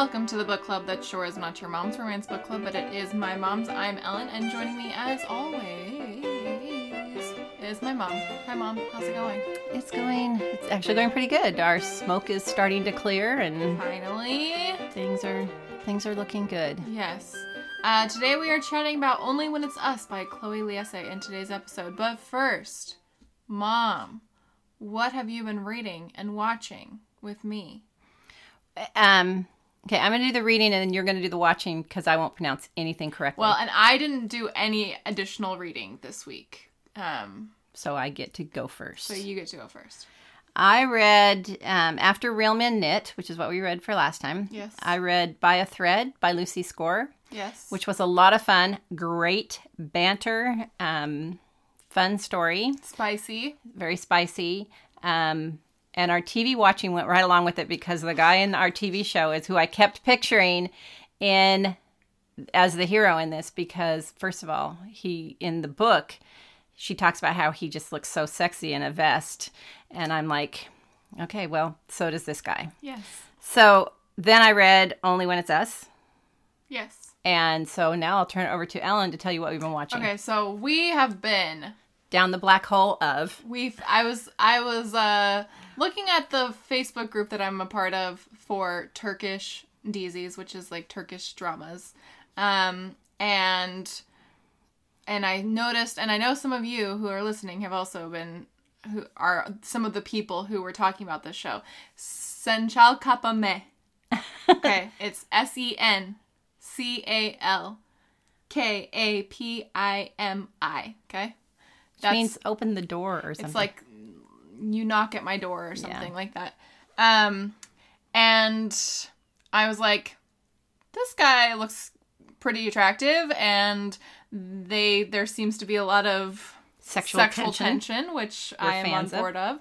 Welcome to the book club that sure is not your mom's romance book club, but it is my mom's. I'm Ellen, and joining me as always is my mom. Hi, mom. How's it going? It's going. It's actually going pretty good. Our smoke is starting to clear, and Finally. things are things are looking good. Yes. Uh, today we are chatting about Only When It's Us by Chloe Liese in today's episode. But first, mom, what have you been reading and watching with me? Um. Okay, I'm gonna do the reading, and then you're gonna do the watching because I won't pronounce anything correctly. Well, and I didn't do any additional reading this week. Um, so I get to go first. so you get to go first. I read um, After Real Men Knit, which is what we read for last time. Yes. I read By a Thread by Lucy Score, Yes. which was a lot of fun. Great banter, um, fun story. spicy. very spicy. Um, and our TV watching went right along with it because the guy in our TV show is who I kept picturing in as the hero in this because first of all, he in the book she talks about how he just looks so sexy in a vest and I'm like, okay, well, so does this guy. Yes. So then I read Only When It's Us. Yes. And so now I'll turn it over to Ellen to tell you what we've been watching. Okay, so we have been Down the black hole of we've I was I was uh looking at the Facebook group that I'm a part of for Turkish Dizis, which is like Turkish dramas. Um and and I noticed and I know some of you who are listening have also been who are some of the people who were talking about this show. Senchal Kapame. Okay, it's S E N C A L K A P I M I. Okay, that means open the door or something. it's like you knock at my door or something like that. Um, and I was like, this guy looks pretty attractive, and they there seems to be a lot of sexual, sexual tension. tension, which We're I am on fans of. board of,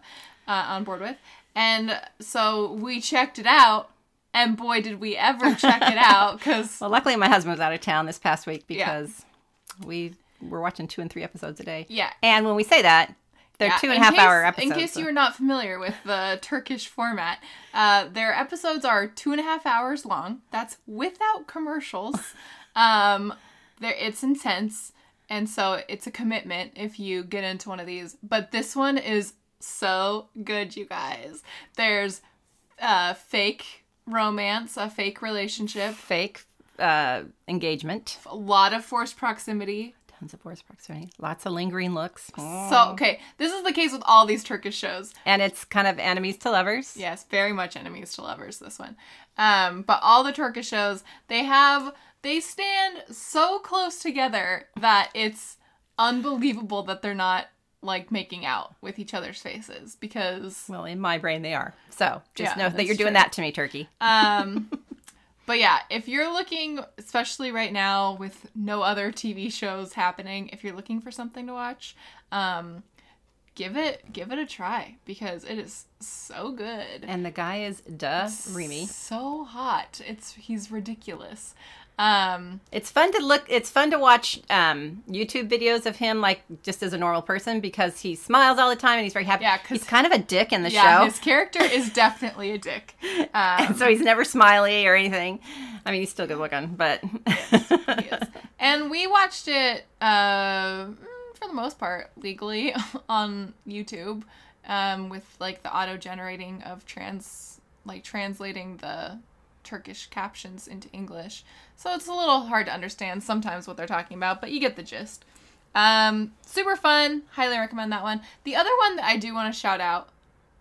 uh, on board with. And so we checked it out, and boy, did we ever check it out! Because Well, luckily my husband was out of town this past week Yeah. because we were watching two and three episodes a day. yeah, And when we say that, they're Yeah, two and in case- hour episodes. In case so- you are not familiar with the Turkish format, uh, their episodes are two and a half hours long. That's without commercials. um, there, it's intense, and so it's a commitment if you get into one of these. But this one is so good, you guys. There's uh, fake romance, a fake relationship, fake uh, engagement, a lot of forced proximity, tons of forced proximity, lots of lingering looks. So okay, this is the case with all these Turkish shows. and it's kind of enemies to lovers. Yes, very much enemies to lovers. This one, um, but all the Turkish shows they have they stand so close together that it's unbelievable that they're not like making out with each other's faces because Well, in my brain they are. So just Yeah, know that you're doing true. that to me, Turkey. um but yeah if you're looking especially right now with no other tv shows happening if you're looking for something to watch um give it give it a try because it is so good. And the guy is duh Remy. so hot. It's he's ridiculous um It's fun to look. It's fun to watch um, YouTube videos of him, like just as a normal person, because he smiles all the time and he's very happy. Yeah, he's kind of a dick in the yeah show. his character is definitely a dick um so he's never smiley or anything. I mean, he's still good looking, but he is. and we watched it uh for the most part legally on youtube um with like the auto generating of trans like translating the turkish captions into english so it's a little hard to understand sometimes what they're talking about but you get the gist um super fun highly recommend that one the other one that i do want to shout out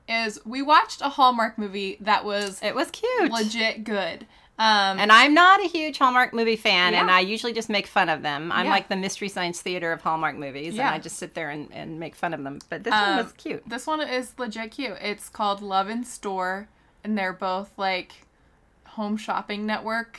is we watched a hallmark movie that was it was cute. legit good um And I'm not a huge Hallmark movie fan, and I usually just make fun of them. I'm Yeah. like the Mystery Science Theater of Hallmark movies, Yeah. and I just sit there and, and make fun of them. But this Um, one was cute. This one is legit cute. It's called Love in Store, and they're both like home shopping network.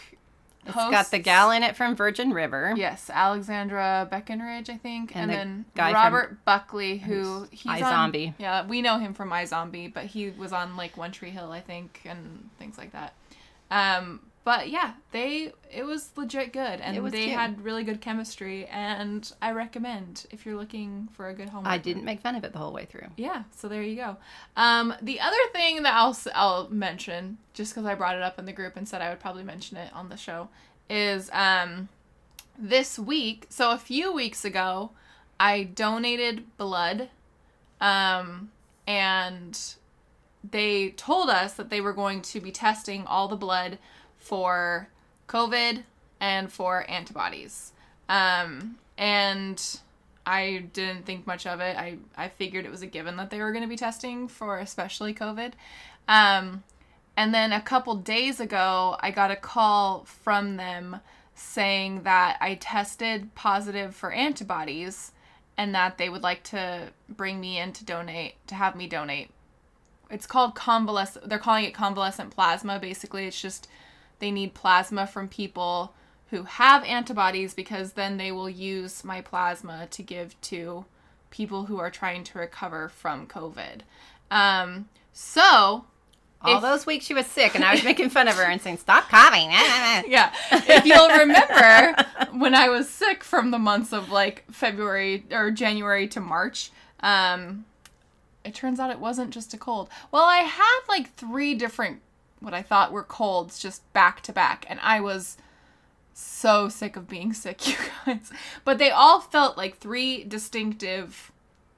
It's hosts. got the gal in it from Virgin River. Yes, Alexandra Breckenridge, I think, and, And the then Robert Buckley, who he's on- iZombie. Yeah, we know him from iZombie, but he was on like One Tree Hill, I think, and things like that. Um, but yeah, they it was legit good, and they cute. had really good chemistry, and I recommend if you're looking for a good home. I didn't make fun of it the whole way through. Yeah, so there you go. Um, the other thing that I'll I'll mention, just because I brought it up in the group and said I would probably mention it on the show, is um, this week. So a few weeks ago, I donated blood, um, and they told us that they were going to be testing all the blood for COVID and for antibodies. Um, and I didn't think much of it. I, I figured it was a given that they were going to be testing for especially COVID. Um, and then a couple days ago, I got a call from them saying that I tested positive for antibodies and that they would like to bring me in to donate, to have me donate. It's called convalescent, they're calling it convalescent plasma. Basically, it's just they need plasma from people who have antibodies because then they will use my plasma to give to people who are trying to recover from COVID. Um, so, All If- those weeks she was sick, and I was making fun of her and saying, "Stop coughing." yeah, if you'll remember when I was sick from the months of like February or January to March, um, it turns out it wasn't just a cold. Well, I had like three different what I thought were colds just back to back, and I was so sick of being sick, you guys. But they all felt like three distinctive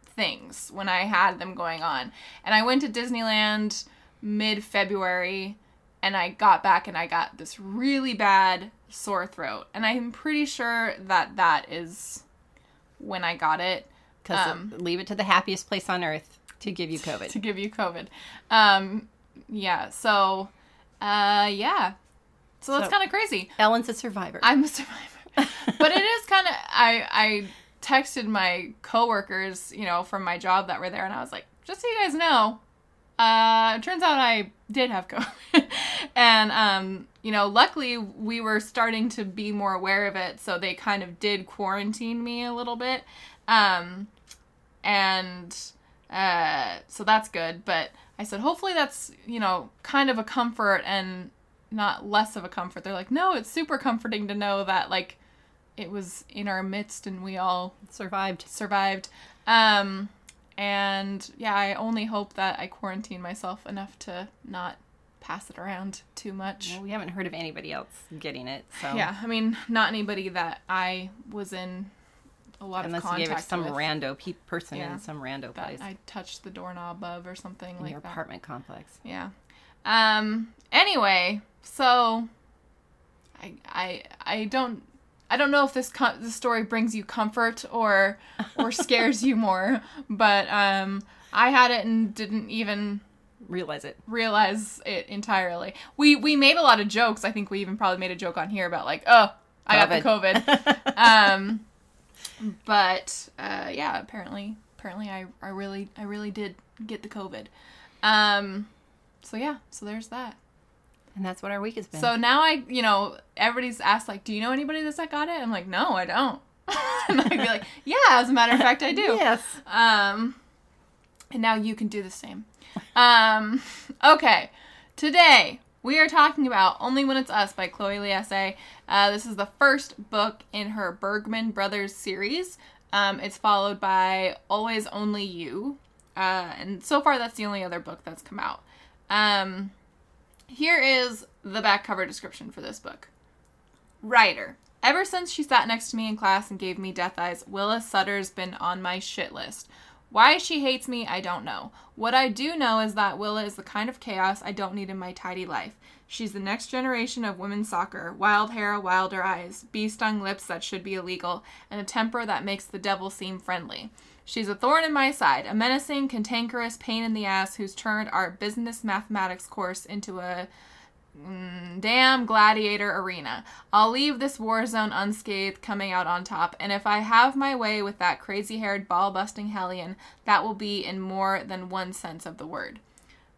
things when I had them going on. And I went to Disneyland mid February and I got back and I got this really bad sore throat. And I'm pretty sure that that is when I got it Because Um, leave it to the happiest place on earth to give you COVID. to give you COVID. Um, yeah, so, uh, yeah. So that's kind of crazy. Ellen's a survivor. I'm a survivor. but it is kind of I I texted my coworkers, you know, from my job that were there and I was like, just so you guys know, uh it turns out I did have COVID. and um, you know, luckily we were starting to be more aware of it, so they kind of did quarantine me a little bit. Um and uh so that's good, but I said hopefully that's, you know, kind of a comfort and not less of a comfort. They're like, no, it's super comforting to know that like it was in our midst and we all survived. survived. Um, and yeah, I only hope that I quarantine myself enough to not pass it around too much. Well, we haven't heard of anybody else getting it, so Yeah, I mean, not anybody that I was in a lot unless of you gave it to some with rando pe- person Yeah, in some rando that place I touched the doorknob of or something in like your that. apartment complex. Yeah. Um. Anyway, so I I I don't I don't know if this co- this story brings you comfort or or scares you more, but um I had it and didn't even Realize it. realize it entirely. We we made a lot of jokes. I think we even probably made a joke on here about like, oh, I got the COVID. um, but uh, yeah, apparently, apparently, I I really I really did get the COVID. Um, so yeah, so there's that. and that's what our week has been. So now I, you know, everybody's asked like, do you know anybody that's got it? I'm like, no, I don't. and I'd be like, yeah, as a matter of fact, I do. yes, Um, and now you can do the same. Um, okay, today we are talking about Only When It's Us by Chloe Liese. Uh, this is the first book in her Bergman Brothers series. Um, it's followed by Always Only You. Uh, and so far, that's the only other book that's come out. Um, here is the back cover description for this book. Writer. Ever since she sat next to me in class and gave me death eyes, Willa Sutter's been on my shit list. Why she hates me, I don't know. What I do know is that Willa is the kind of chaos I don't need in my tidy life. She's the next generation of women's soccer wild hair, wilder eyes, bee stung lips that should be illegal, and a temper that makes the devil seem friendly. She's a thorn in my side, a menacing, cantankerous pain in the ass who's turned our business mathematics course into a mm, damn gladiator arena. I'll leave this war zone unscathed, coming out on top, and if I have my way with that crazy haired, ball busting hellion, that will be in more than one sense of the word.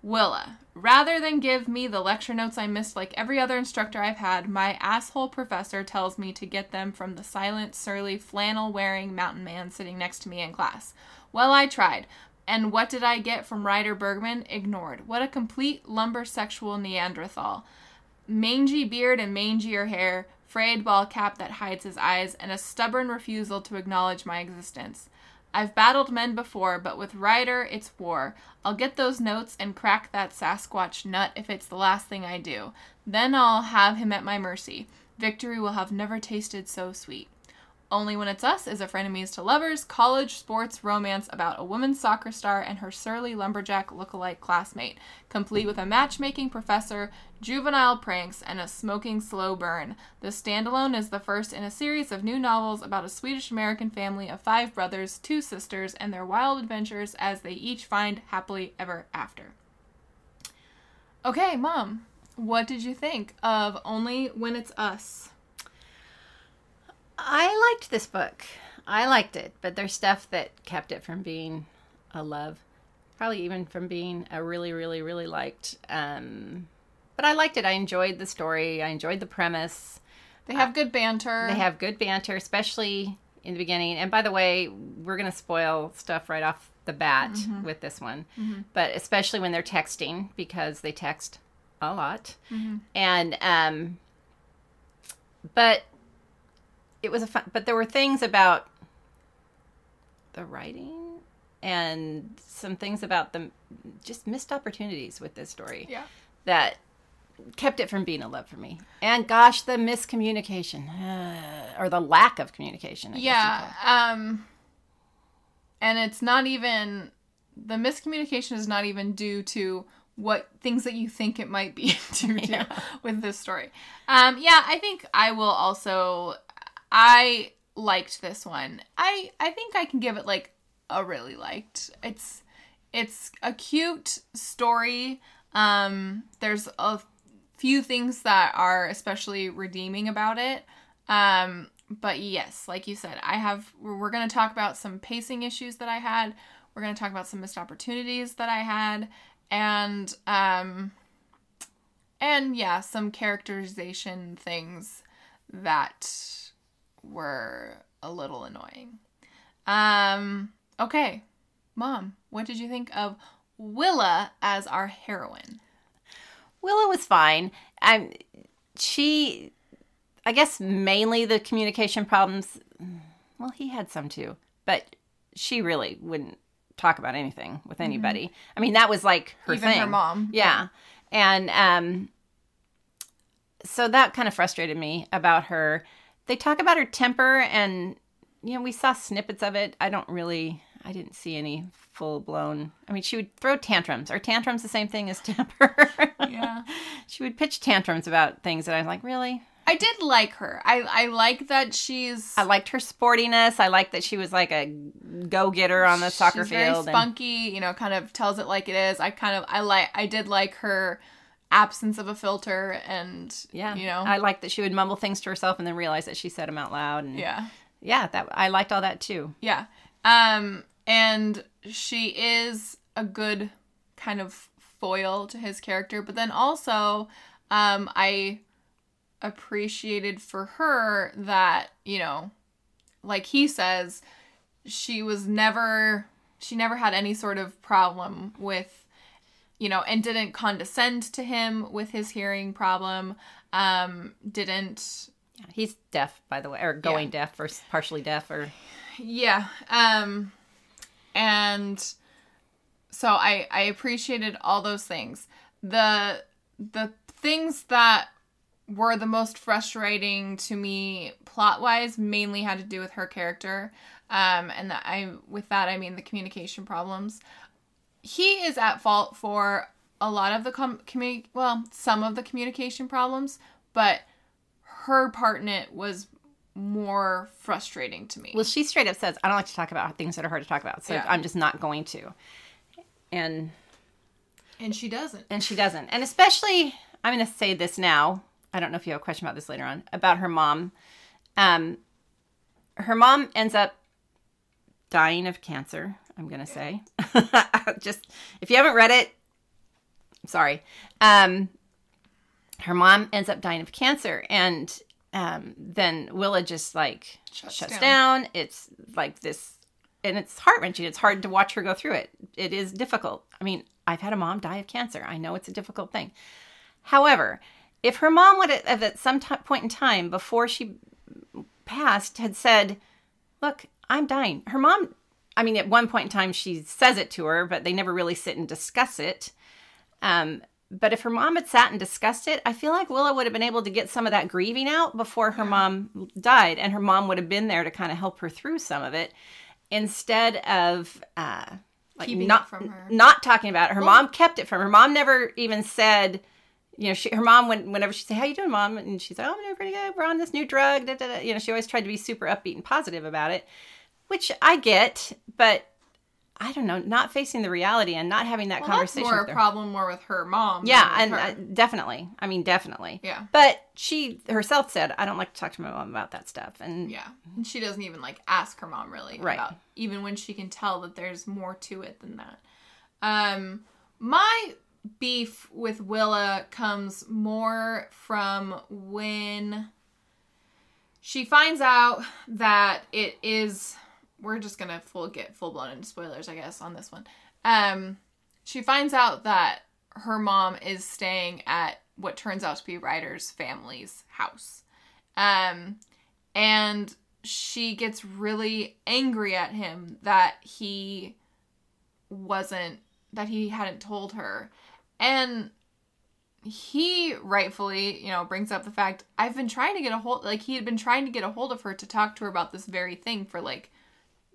Willa, rather than give me the lecture notes I missed like every other instructor I've had, my asshole professor tells me to get them from the silent, surly, flannel wearing mountain man sitting next to me in class. Well, I tried. And what did I get from Ryder Bergman? Ignored. What a complete lumber sexual Neanderthal. mangy beard and mangier hair, frayed ball cap that hides his eyes, and a stubborn refusal to acknowledge my existence. I've battled men before, but with Ryder, it's war. I'll get those notes and crack that Sasquatch nut if it's the last thing I do. Then I'll have him at my mercy. Victory will have never tasted so sweet. Only When It's Us is a frenemies to lovers, college sports romance about a women's soccer star and her surly lumberjack look-alike classmate, complete with a matchmaking professor, juvenile pranks, and a smoking slow burn. The standalone is the first in a series of new novels about a Swedish American family of five brothers, two sisters, and their wild adventures as they each find happily ever after. Okay, Mom, what did you think of Only When It's Us? I liked this book. I liked it, but there's stuff that kept it from being a love. Probably even from being a really, really, really liked. Um, but I liked it. I enjoyed the story. I enjoyed the premise. They have good banter. They have good banter, especially in the beginning. And by the way, we're going to spoil stuff right off the bat Mm-hmm. with this one, but especially when they're texting because they text a lot. Mm-hmm. And, um, but it was a fun, but there were things about the writing and some things about the just missed opportunities with this story Yeah. that kept it from being a love for me. And gosh, the miscommunication or the lack of communication. I Yeah. Um and it's not even the miscommunication is not even due to what things that you think it might be due to Yeah. with this story. Um yeah, I think I will also I liked this one. I I think I can give it like a really liked. It's it's a cute story. Um there's a few things that are especially redeeming about it. Um, but yes, like you said, I have. We're going to talk about some pacing issues that I had. We're going to talk about some missed opportunities that I had, and um, and yeah, some characterization things that were a little annoying. Um, okay, mom, what did you think of Willa as our heroine? Willa was fine. Um, she, I guess, mainly the communication problems. Well, he had some too, but she really wouldn't talk about anything with anybody. I mean, that was like her Mm-hmm. Even thing. her mom. Yeah, and um, so that kind of frustrated me about her. They talk about her temper, and you know, we saw snippets of it. I don't really, I didn't see any full blown. I mean, she would throw tantrums. Are tantrums the same thing as temper? Yeah. she would pitch tantrums about things that I was like, really? I did like her. I I like that she's I liked her sportiness. I liked that she was like a go getter on the soccer she's very field. and- spunky, you know, kind of tells it like it is. I kind of I like I did like her absence of a filter and yeah, you know. I liked that she would mumble things to herself and then realize that she said them out loud. And yeah. yeah, that I liked all that too. Yeah. Um and she is a good kind of foil to his character, but then also um I appreciated for her that, you know, like he says, she was never she never had any sort of problem with you know, and didn't condescend to him with his hearing problem. Um didn't Yeah, he's deaf, by the way, or going deaf, or partially deaf, or Yeah. Um and so I I appreciated all those things. The the things that were the most frustrating to me plot-wise mainly had to do with her character. Um and that I with that I mean the communication problems. He is at fault for a lot of the com- commu- well, some of the communication problems, but her part in it was more frustrating to me. well, she straight up says, "I don't like to talk about things that are hard to talk about, so Yeah. I'm just not going to." And And she doesn't. and she doesn't. And especially, I'm going to say this now. I don't know if you have a question about this later on about her mom. Um, her mom ends up dying of cancer. I'm going to say, just if you haven't read it, I'm sorry. Um, her mom ends up dying of cancer, and um, then Willa just like Shuts shuts, down. down. It's like this, and it's heart wrenching. It's hard to watch her go through it. It is difficult. I mean, I've had a mom die of cancer. I know it's a difficult thing. However, if her mom would have at some t- point in time before she passed had said, "Look, I'm dying." Her mom, I mean, at one point in time she says it to her, but they never really sit and discuss it. Um, but if her mom had sat and discussed it, I feel like Willa would have been able to get some of that grieving out before her mom died, and her mom would have been there to kind of help her through some of it, instead of uh, like Keeping it not from her. not talking about it. Her mom kept it from her. Mom never even said. You know, she, her mom, when, whenever she'd say, "How you doing, mom?" and she's like, "Oh, I'm doing pretty good. We're on this new drug." Da, da, da. You know, she always tried to be super upbeat and positive about it, which I get, but I don't know, not facing the reality and not having that Well, that's conversation. more a problem more with her mom. Yeah, and uh, definitely. I mean, definitely. Yeah. But she herself said, "I don't like to talk to my mom about that stuff." And yeah, and she doesn't even like ask her mom really Right. about even when she can tell that there's more to it than that. Um, my beef with Willa comes more from when she finds out that it is. We're just gonna full get full blown into spoilers, I guess, on this one. Um, she finds out that her mom is staying at what turns out to be Ryder's family's house. Um, and she gets really angry at him that he wasn't that he hadn't told her and he rightfully you know brings up the fact i've been trying to get a hold like he had been trying to get a hold of her to talk to her about this very thing for like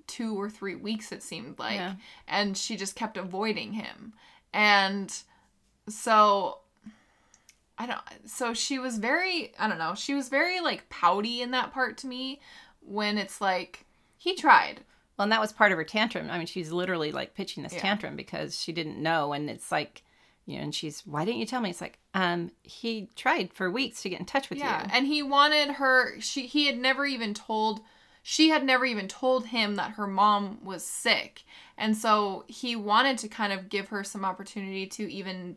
two or three weeks it seemed like Yeah. and she just kept avoiding him and so I don't so she was very I don't know, she was very like pouty in that part to me when it's like he tried. well, and that was part of her tantrum. I mean, she's literally like pitching this Yeah. tantrum because she didn't know, and it's like, you know, and she's, "Why didn't you tell me?" It's like, um, he tried for weeks to get in touch with Yeah, you. and he wanted her she he had never even told she had never even told him that her mom was sick. And so he wanted to kind of give her some opportunity to even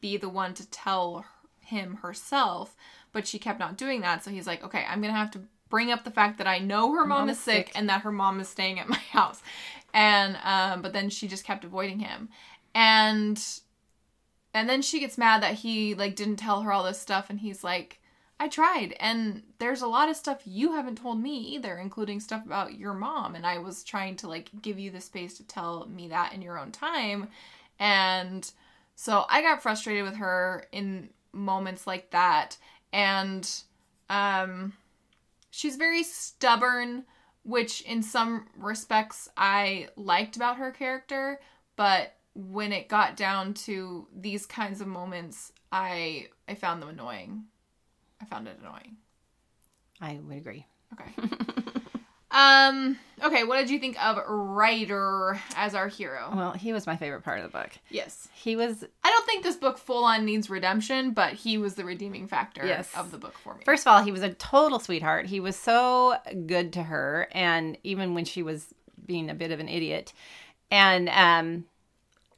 be the one to tell him herself, but she kept not doing that. So he's like, "Okay, I'm going to have to bring up the fact that I know her mom, mom is sick, sick. and that her mom is staying at my house." And um but then she just kept avoiding him. And and then she gets mad that he like didn't tell her all this stuff and he's like I tried and there's a lot of stuff you haven't told me either including stuff about your mom and I was trying to like give you the space to tell me that in your own time and so I got frustrated with her in moments like that and um she's very stubborn which in some respects I liked about her character but when it got down to these kinds of moments I I found them annoying. I found it annoying. I would agree. Okay. um okay, what did you think of Ryder as our hero? Well, he was my favorite part of the book. Yes. He was I don't think this book full on needs redemption, but he was the redeeming factor Yes. of the book for me. First of all, he was a total sweetheart. He was so good to her, and even when she was being a bit of an idiot, and um,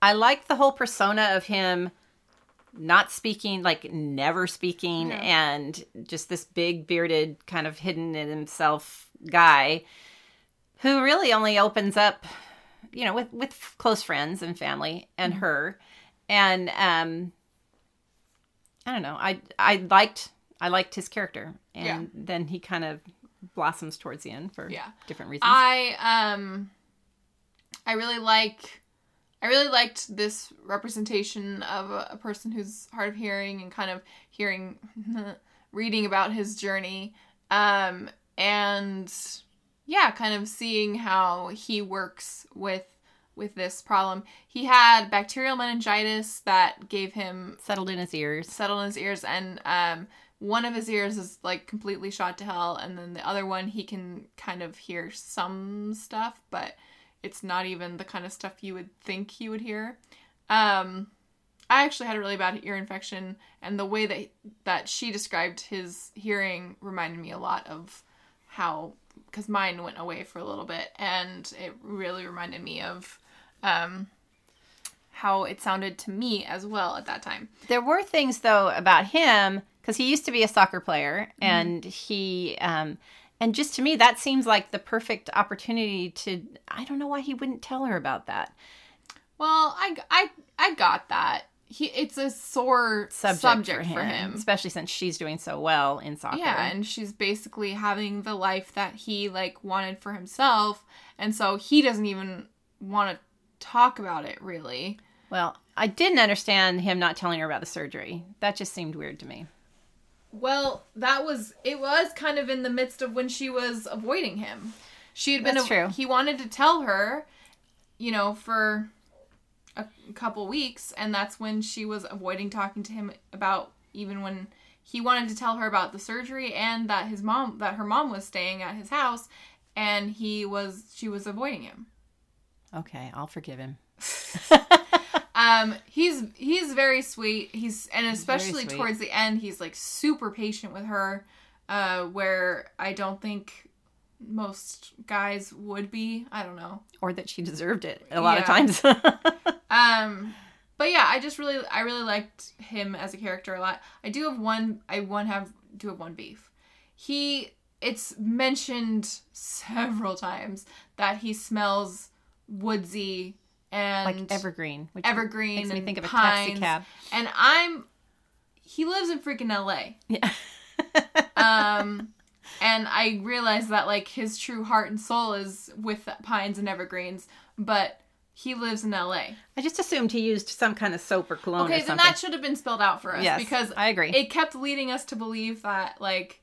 I liked the whole persona of him not speaking, like never speaking, and just this big bearded, kind of hidden in himself guy who really only opens up, you know, with with close friends and family and Mm-hmm. her, and um, I don't know. I I liked I liked his character, and Yeah. then he kind of blossoms towards the end for Yeah. different reasons. I um I really like I really liked this representation of a, a person who's hard of hearing and kind of hearing reading about his journey um and yeah kind of seeing how he works with with this problem he had bacterial meningitis that gave him Settled in his ears. Settled in his ears and um one of his ears is like completely shot to hell and then the other one he can kind of hear some stuff but it's not even the kind of stuff you would think he would hear. Um i actually had a really bad ear infection and the way that that she described his hearing reminded me a lot of how because mine went away for a little bit and it really reminded me of um how it sounded to me as well at that time. There were things though about him because he used to be a soccer player, and he um, and just to me that seems like the perfect opportunity to. I don't know why he wouldn't tell her about that. Well, I, I, I got that. he it's a sore subject, subject, for, him, him. especially since she's doing so well in soccer. Yeah, and she's basically having the life that he like wanted for himself, and so he doesn't even want to talk about it really. well, I didn't understand him not telling her about the surgery. That just seemed weird to me. Well, that was it was kind of in the midst of when she was avoiding him. She had been That's true. he wanted to tell her, you know, for a couple weeks and that's when she was avoiding talking to him about even when he wanted to tell her about the surgery and that his mom that her mom was staying at his house and he was she was avoiding him. Okay, I'll forgive him. Um, he's he's very sweet. He's and especially sweet. towards the end, he's like super patient with her, uh, where I don't think most guys would be. I don't know. Or that she deserved it a lot of times. Um, but yeah, I just really I really liked him as a character a lot. I do have one. I one have do have one beef. He it's mentioned several times that he smells woodsy and like evergreen. Which evergreen makes me think of a pines. taxi cab. And I'm he lives in freaking LA. Yeah. Um and I realized that like his true heart and soul is with pines and evergreens, but he lives in LA. I just assumed he used some kind of soap or cologne Okay, or then that should have been spelled out for us Yes, because I agree. It kept leading us to believe that like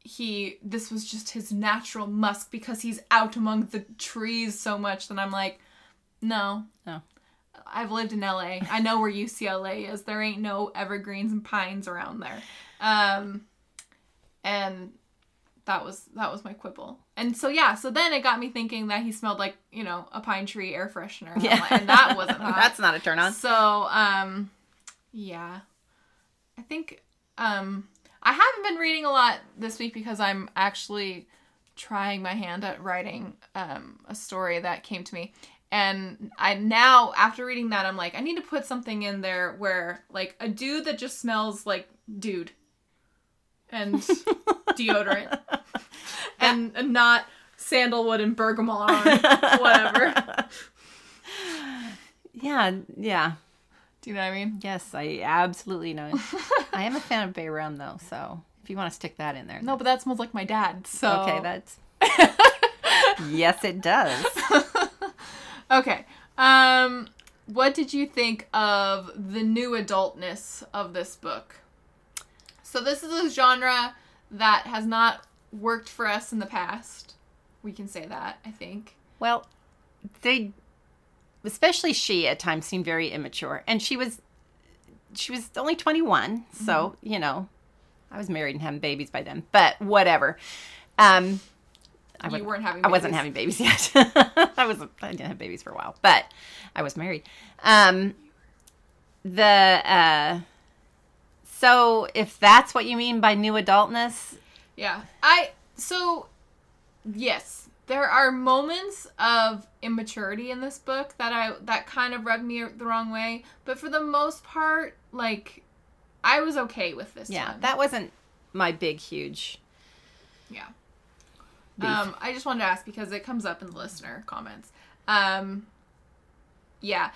he this was just his natural musk because he's out among the trees so much that I'm like no. No. I've lived in LA. I know where UCLA is. There ain't no evergreens and pines around there. Um and that was that was my quibble. And so yeah, so then it got me thinking that he smelled like, you know, a pine tree air freshener. And, Yeah. like- and that wasn't hot. That's not a turn on. So, um, yeah, I think um, I haven't been reading a lot this week because I'm actually trying my hand at writing um, a story that came to me. And I now, after reading that, I'm like, I need to put something in there where, like, a dude that just smells like dude and deodorant and, and not sandalwood and bergamot or whatever. Yeah, yeah. Do you know what I mean? Yes, I absolutely know. I am a fan of Bay Rum though, so if you want to stick that in there. No, but that smells like my dad. So Okay, that's Yes, it does. Okay. Um what did you think of the new adultness of this book? So this is a genre that has not worked for us in the past. We can say that, I think. Well, they especially she at times seemed very immature and she was she was only 21 so you know i was married and having babies by then but whatever um I You wasn't- weren't having I wasn't babies. having babies yet. I was I didn't have babies for a while, but I was married. Um the uh so if that's what you mean by new adultness, Yeah. I so yes, there are moments of immaturity in this book that I that kind of rubbed me the wrong way, but for the most part like I was okay with this yeah, one. that wasn't my big huge Yeah. Um, I just wanted to ask because it comes up in the listener comments. Um, yeah,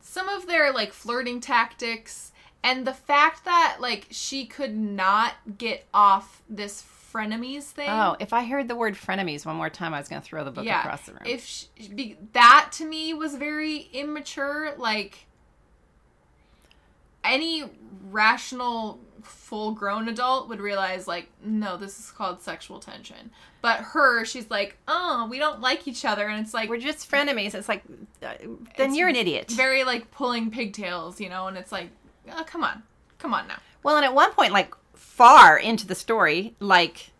some of their like flirting tactics and the fact that like she could not get off this frenemies thing. Oh, if I heard the word frenemies one more time, I was going to throw the book yeah. across the room. If she, be, that to me was very immature, like any rational full-grown adult would realize like no this is called sexual tension but her she's like oh we don't like each other and it's like We're just frenemies. It's like, uh, then It's you're an idiot. very like pulling pigtails you know and it's like oh, come on come on now Well, and at one point, like far into the story, like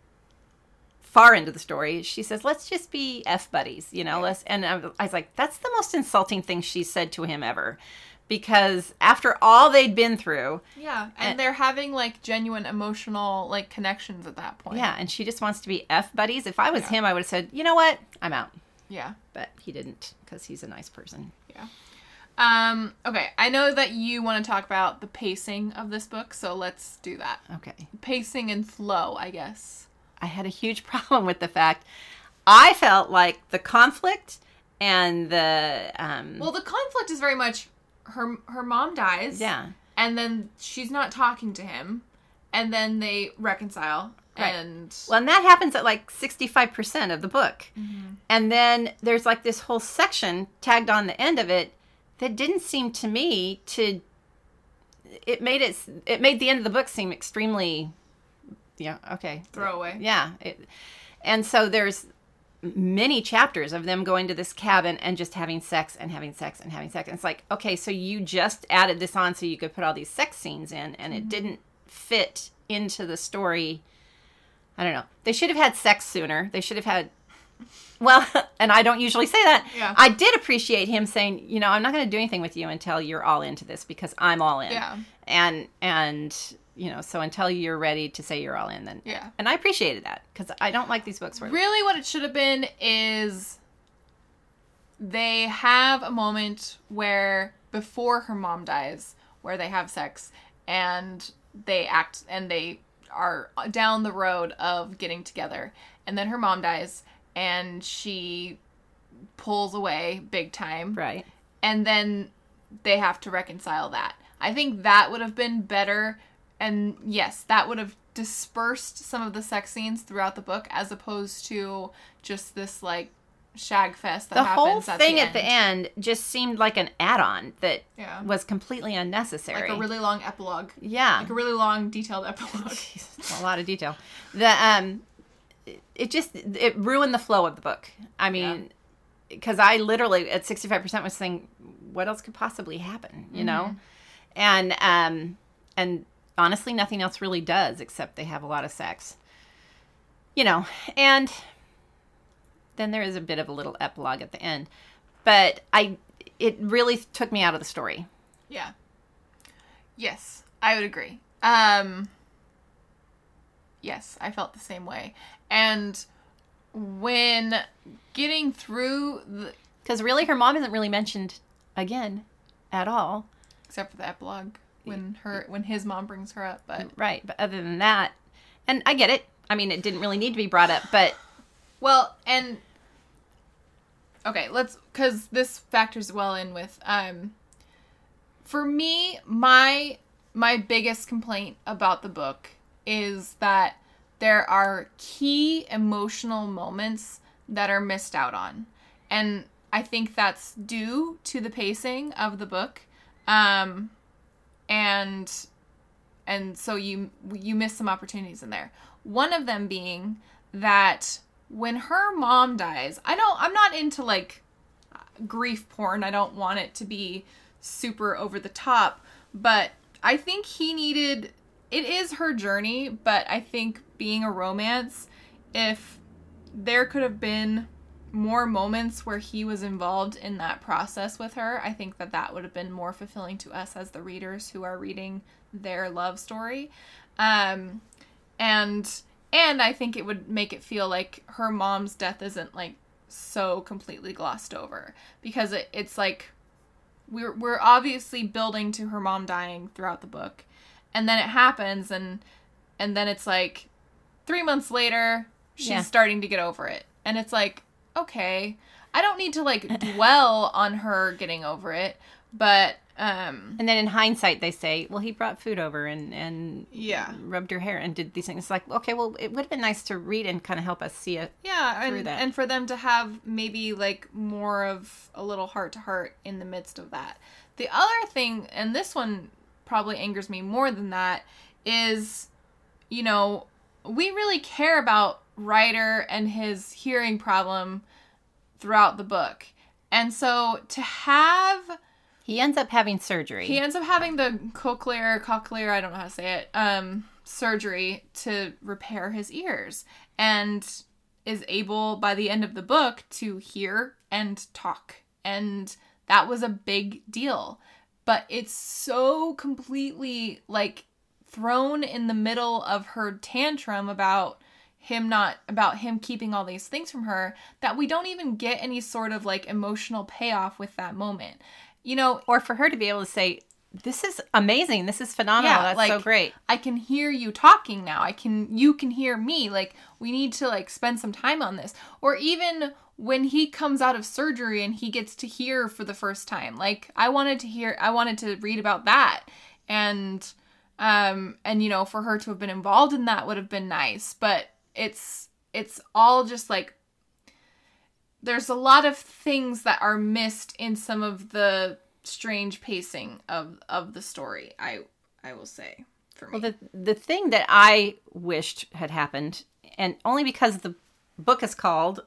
far into the story, she says, "Let's just be f buddies," you know. Let's. And I was like, "That's the most insulting thing she said to him ever," because after all they'd been through, yeah and And- they're having like genuine emotional like connections at that point yeah, and she just wants to be f buddies. If I was Yeah. him, I would have said, "You know what? I'm out." yeah But he didn't because he's a nice person. Yeah. Um okay i know that you want to talk about the pacing of this book so let's do that Okay. pacing and flow i guess I had a huge problem with the fact I felt like the conflict and the um Well, the conflict is very much her her mom dies. Yeah. And then she's not talking to him, and then they reconcile. Right. And Well, and that happens at like 65% of the book. Mm-hmm. And then there's like this whole section tagged on the end of it that didn't seem to me to it made it it made the end of the book seem extremely yeah, okay. throwaway. Yeah. It, and so there's many chapters of them going to this cabin and just having sex and having sex and having sex. And it's like, okay, so you just added this on so you could put all these sex scenes in and it mm-hmm. didn't fit into the story. I don't know. They should have had sex sooner. They should have had well, and I don't usually say that. Yeah. I did appreciate him saying, you know, I'm not going to do anything with you until you're all into this because I'm all in. Yeah. And and you know, so until you're ready to say you're all in, then Yeah. And I appreciated that because I don't like these books where Really, what it should have been is they have a moment where before her mom dies, where they have sex and they act and they are down the road of getting together, and then her mom dies and she pulls away big time, right. and then they have to reconcile that. I think that would have been better, and yes, that would have dispersed some of the sex scenes throughout the book, as opposed to just this like shag fest that The whole happens at thing the at the end just seemed like an add-on that Yeah. was completely unnecessary. like a really long epilogue, yeah, like a really long detailed epilogue. a lot of detail. The um, it- it just it ruined the flow of the book. I mean, because I literally at sixty five percent was saying, what else could possibly happen? You know, and um, and honestly, nothing else really does except they have a lot of sex. You know, and then there is a bit of a little epilogue at the end, but I it really took me out of the story. Yeah. Yes, I would agree. Um Yes, I felt the same way. And when getting through the Because really, her mom isn't really mentioned again at all. except for the epilogue when her when his mom brings her up, but Right. But other than that, and I get it. I mean, it didn't really need to be brought up, but Well, and okay, let's because this factors well in with um. For me, my my biggest complaint about the book is that there are key emotional moments that are missed out on, and I think that's due to the pacing of the book, um, and and so you you miss some opportunities in there. One of them being that when her mom dies, I don't I'm not into like grief porn. I don't want it to be super over the top, but I think he needed it is her journey, but I think being a romance if there could have been more moments where he was involved in that process with her, I think that that would have been more fulfilling to us as the readers who are reading their love story. Um, and and I think it would make it feel like her mom's death isn't like so completely glossed over because it, it's like we're we're obviously building to her mom dying throughout the book, and then it happens and and then it's like three months later she's Yeah. starting to get over it, and it's like okay, I don't need to like dwell on her getting over it, but um and then in hindsight, they say, well, he brought food over and and yeah rubbed her hair and did these things. It's like, okay, well, it would have been nice to read and kind of help us see it. Yeah, and that. and for them to have maybe like more of a little heart to heart in the midst of that. The other thing, and this one probably angers me more than that, is you know, we really care about Ryder and his hearing problem throughout the book. And so to have He ends up having surgery. he ends up having the cochlear, cochlear, I don't know how to say it, um, surgery to repair his ears and is able by the end of the book to hear and talk. And that was a big deal. But it's so completely like thrown in the middle of her tantrum about him not about him keeping all these things from her that we don't even get any sort of like emotional payoff with that moment. You know, or for her to be able to say, "This is amazing. This is phenomenal. Yeah, That's so great." I can hear you talking now. I can you can hear me. Like we need to like spend some time on this. Or even when he comes out of surgery and he gets to hear for the first time. Like I wanted to hear I wanted to read about that. And um and you know, for her to have been involved in that would have been nice, but it's it's all just like there's a lot of things that are missed in some of the strange pacing of of the story. I I will say for me. Well, the the thing that I wished had happened, and only because the book is called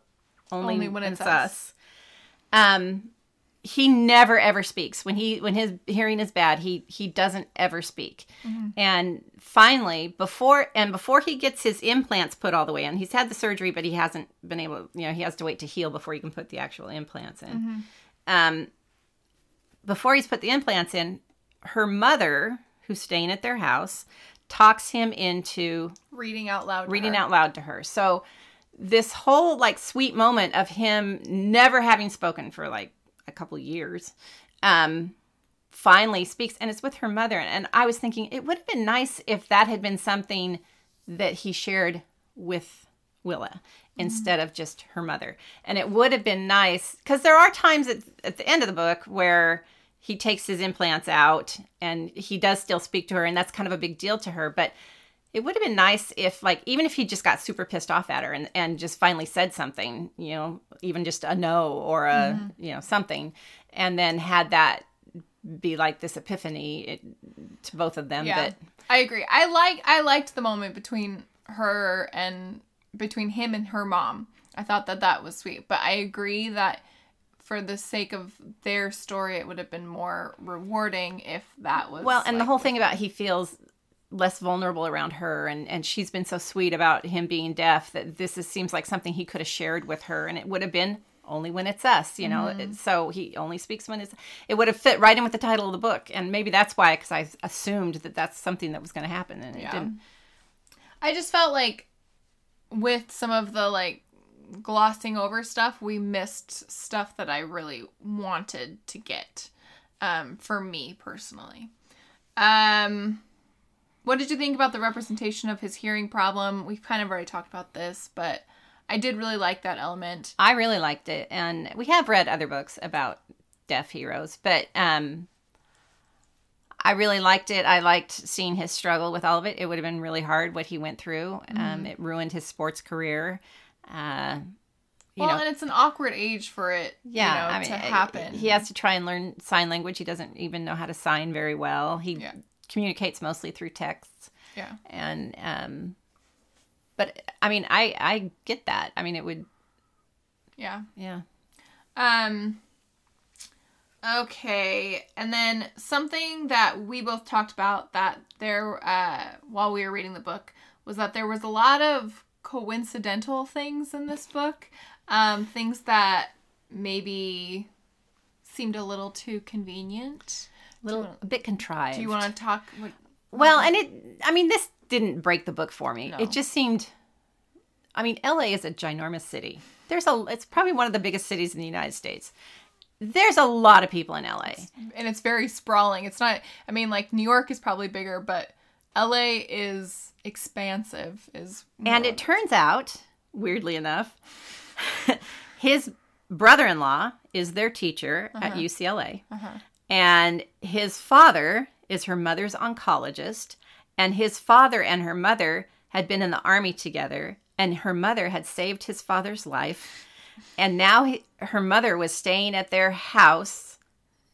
"Only, Only When It's Us. Us," um, he never ever speaks when he when his hearing is bad. He he doesn't ever speak, and finally before and before he gets his implants put all the way in, he's had the surgery, but he hasn't been able. You know, he has to wait to heal before he can put the actual implants in. Um, before he's put the implants in, her mother, who's staying at their house, talks him into reading out loud. reading out loud to her. So this whole like sweet moment of him never having spoken for like a couple years um finally speaks and it's with her mother and I was thinking it would have been nice if that had been something that he shared with Willa instead of just her mother. And it would have been nice because there are times at, at the end of the book where he takes his implants out and he does still speak to her, and that's kind of a big deal to her. But it would have been nice if, like, even if he just got super pissed off at her and, and just finally said something, you know, even just a no or a, mm-hmm. you know, something, and then had that be like this epiphany it, to both of them Yeah, that I agree. I like I liked the moment between her and between him and her mom. I thought that that was sweet, but I agree that for the sake of their story, it would have been more rewarding if that was Well, and the whole thing about he feels less vulnerable around her and and she's been so sweet about him being deaf that this is, seems like something he could have shared with her and it would have been only when it's us, you know. Mm-hmm. So he only speaks when it's it would have fit right in with the title of the book and maybe that's why cuz I assumed that that's something that was going to happen and it didn't. I just felt like with some of the like glossing over stuff, we missed stuff that I really wanted to get um, for me personally. Um, what did you think about the representation of his hearing problem? We've kind of already talked about this, but I did really like that element. I really liked it, and we have read other books about deaf heroes, but um, I really liked it. I liked seeing his struggle with all of it. It would have been really hard what he went through. Um, it ruined his sports career. Uh, you well, know, and it's an awkward age for it, yeah, you know, I mean, to happen. He has to try and learn sign language. He doesn't even know how to sign very well. He Yeah. Communicates mostly through texts, yeah. and um, but I mean, I I get that. I mean, it would, Yeah. yeah. Um okay, and then something that we both talked about that there uh while we were reading the book was that there was a lot of coincidental things in this book. Um things that maybe seemed a little too convenient. Little a bit contrived. Do you want to talk what Well, and it, I mean, this didn't break the book for me. No. It just seemed, I mean, LA is a ginormous city. There's a, it's probably one of the biggest cities in the United States. There's a lot of people in LA. and it's very sprawling. It's not I mean like New York is probably bigger, but LA is expansive is And it turns out, weirdly enough, his brother in law is their teacher at uh-huh. UCLA. And his father is her mother's oncologist. And his father and her mother had been in the army together. And her mother had saved his father's life. And now he, her mother was staying at their house,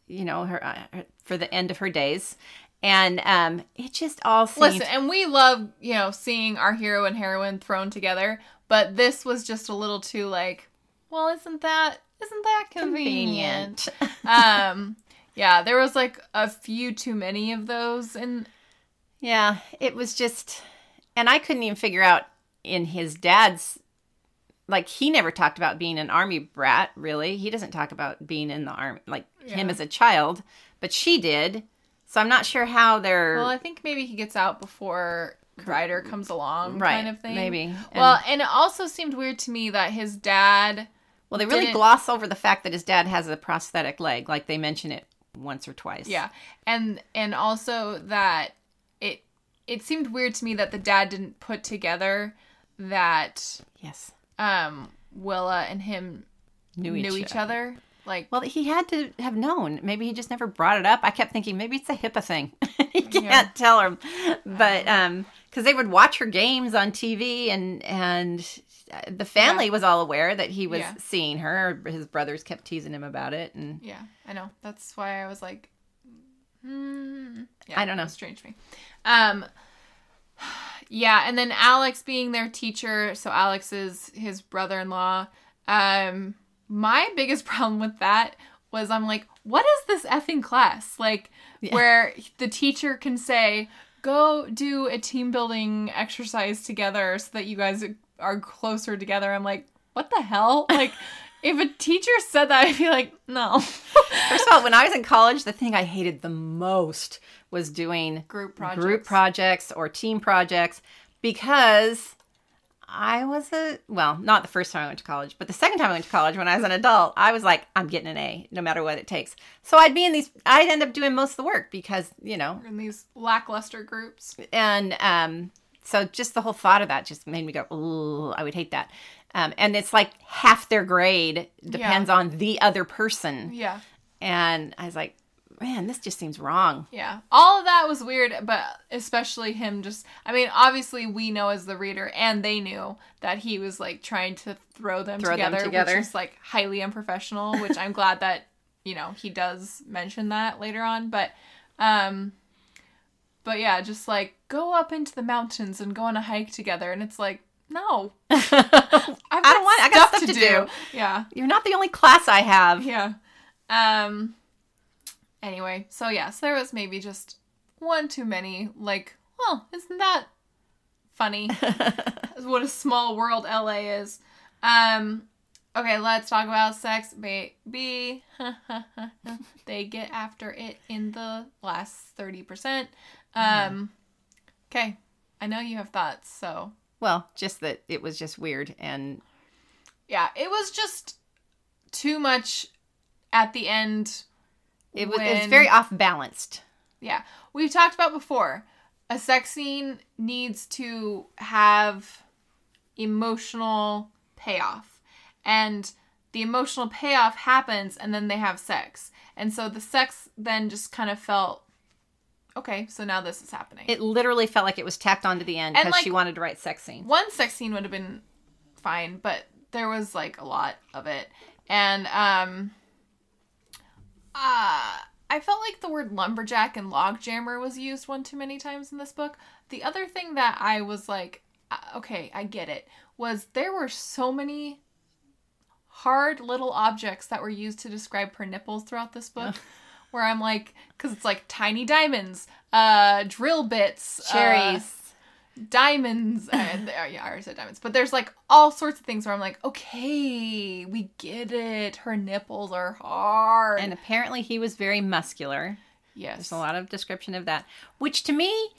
you know, her, uh, for the end of her days. And um, it just all seemed. Listen, and we love, you know, seeing our hero and heroine thrown together, but this was just a little too like, well, isn't that isn't that convenient? um yeah, there was like a few too many of those and Yeah, it was just, and I couldn't even figure out in his dad's, like he never talked about being an army brat. Really, he doesn't talk about being in the army, like him as a child, but she did. So I'm not sure how they're well, I think maybe he gets out before Ryder comes along right, kind of thing. maybe. Well, And- it also seemed weird to me that his dad well, they really gloss over the fact that his dad has a prosthetic leg, like they mention it once or twice. Yeah. And and also that it it seemed weird to me that the dad didn't put together that Yes. um Willa and him Knew knew each each other. Like, Well, he had to have known. Maybe he just never brought it up. I kept thinking maybe it's a HIPAA thing. he can't Yeah. tell her, but um, because they would watch her games on TV, and and the family was all aware that he was Yeah. seeing her. His brothers kept teasing him about it, and yeah, I know. That's why I was like, hmm. Yeah, I don't know. Strange to me. Um, yeah, and then Alex being their teacher. So Alex is his brother-in-law. Um, my biggest problem with that was I'm like, what is this effing class? Like, where the teacher can say, go do a team building exercise together so that you guys are closer together. I'm like, what the hell? Like, if a teacher said that, I'd be like, no. First of all, when I was in college, the thing I hated the most was doing Group projects. group projects or team projects because I was a well, not the first time I went to college, but the second time I went to college when I was an adult, I was like, I'm getting an A no matter what it takes. So I'd be in these I'd end up doing most of the work because, you know, in these lackluster groups. and um so just the whole thought of that just made me go, ooh, I would hate that. Um, and it's like half their grade depends on the other person. Yeah. And I was like, man, this just seems wrong. Yeah. All of that was weird, but especially him just I mean, obviously we know as the reader and they knew that he was like trying to throw them, Throw them together, together. which is like highly unprofessional, which I'm glad that, you know, he does mention that later on, but um but yeah, just like go up into the mountains and go on a hike together and it's like no. I've got I don't want- I got stuff to do. Yeah. You're not the only class I have. Yeah. Um anyway, so yeah, so there was maybe just one too many like, well, isn't that funny? what a small world LA is. Um okay, let's talk about sex baby. they get after it in the last 30%. Um okay. I know you have thoughts, so Well, just that it was just weird and yeah, it was just too much at the end it was it's very off balanced. Yeah. We've talked about before. A sex scene needs to have emotional payoff. And the emotional payoff happens and then they have sex. And so the sex then just kind of felt okay, so now this is happening. It literally felt like it was tacked onto the end because like- she wanted to write sex scene. One sex scene would have been fine, but there was like a lot of it. And um uh I felt like the word lumberjack and log jammer was used one too many times in this book. The other thing that I was like, uh, okay, I get it, was there were so many hard little objects that were used to describe her nipples throughout this book. Where I'm like, because it's like tiny diamonds, uh, drill bits, uh, Cherries. diamonds uh, yeah i already said diamonds but there's like all sorts of things where i'm like okay we get it her nipples are hard and apparently he was very muscular. yes There's a lot of description of that, which to me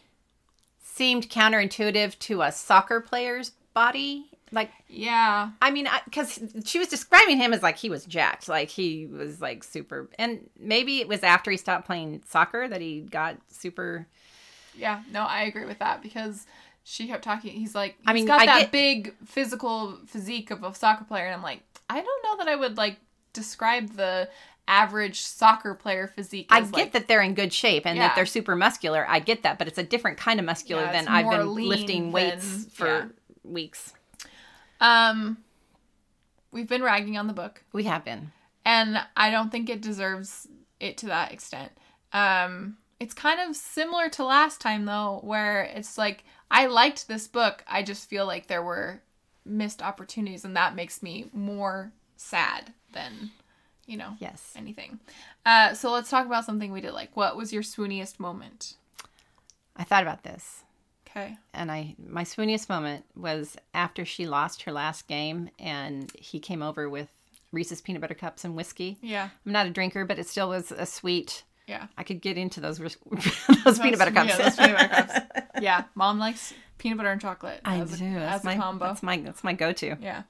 seemed counterintuitive to a soccer player's body. Like, yeah I mean, because she was describing him as like he was jacked, like he was like super. And maybe it was after he stopped playing soccer that he got super. yeah no i agree with that because she kept talking he's like I he's mean, got I that get- big physical physique of a soccer player and i'm like i don't know that i would like describe the average soccer player physique I get like, that they're in good shape and Yeah. that they're super muscular. I get that, but it's a different kind of muscular Yeah, than I've been lifting weights than- for yeah. weeks. Um we've been ragging on the book We have been. and I don't think it deserves it to that extent. Um, it's kind of similar to last time though, where it's like I liked this book. I just feel like there were missed opportunities, and that makes me more sad than you know Yes. anything. Uh, so let's talk about something we did like. What was your swooniest moment? I thought about this. Okay. and I my swooniest moment was after she lost her last game and he came over with Reese's peanut butter cups and whiskey. Yeah. I'm not a drinker, but it still was a sweet. Yeah. I could get into those ris- those peanut butter cups. Yeah, those peanut butter cups. Yeah. Mom likes peanut butter and chocolate. I as do. A, That's as my a combo. that's my that's my go-to. Yeah.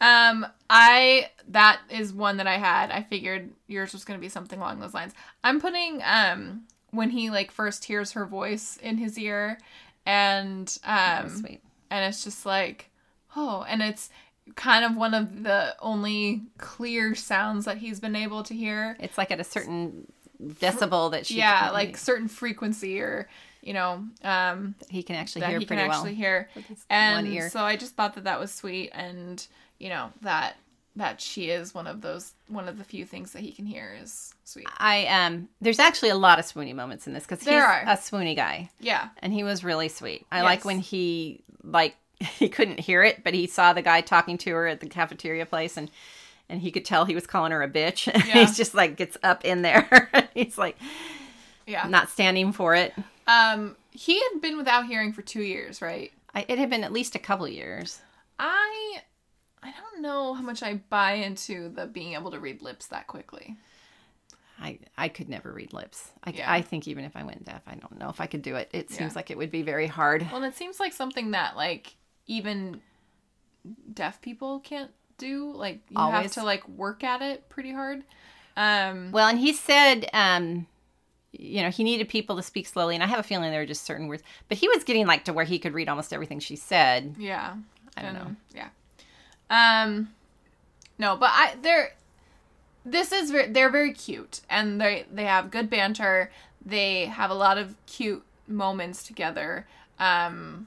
Um, I that is one that I had. I figured yours was gonna be something along those lines. I'm putting um when he like first hears her voice in his ear and um sweet. and it's just like oh and it's kind of one of the only clear sounds that he's been able to hear. It's like at a certain decibel that she yeah, can- like certain frequency or you know um, he can actually hear he can pretty actually well. hear. And so I just thought that that was sweet, and you know that that she is one of those one of the few things that he can hear is sweet. I um there's actually a lot of swoony moments in this because he's are. a swoony guy Yeah, and he was really sweet. I Yes. like when he like he couldn't hear it, but he saw the guy talking to her at the cafeteria place and and he could tell he was calling her a bitch. Yeah. he's just like gets up in there. he's like yeah. not standing for it. Um, he had been without hearing for two years, right? I, it had been at least a couple years. I I don't know how much I buy into the being able to read lips that quickly. I I could never read lips. I, Yeah. I think even if I went deaf, I don't know if I could do it. It seems Yeah. like it would be very hard. Well, it seems like something that like even deaf people can't do. Like you have to like work at it pretty hard. Um, Well, and he said, um, you know, he needed people to speak slowly, and I have a feeling there were just certain words. But he was getting like to where he could read almost everything she said. yeah, I don't And, know. Yeah. Um, no, but I they're this is they're very cute and they they have good banter. They have a lot of cute moments together. Um,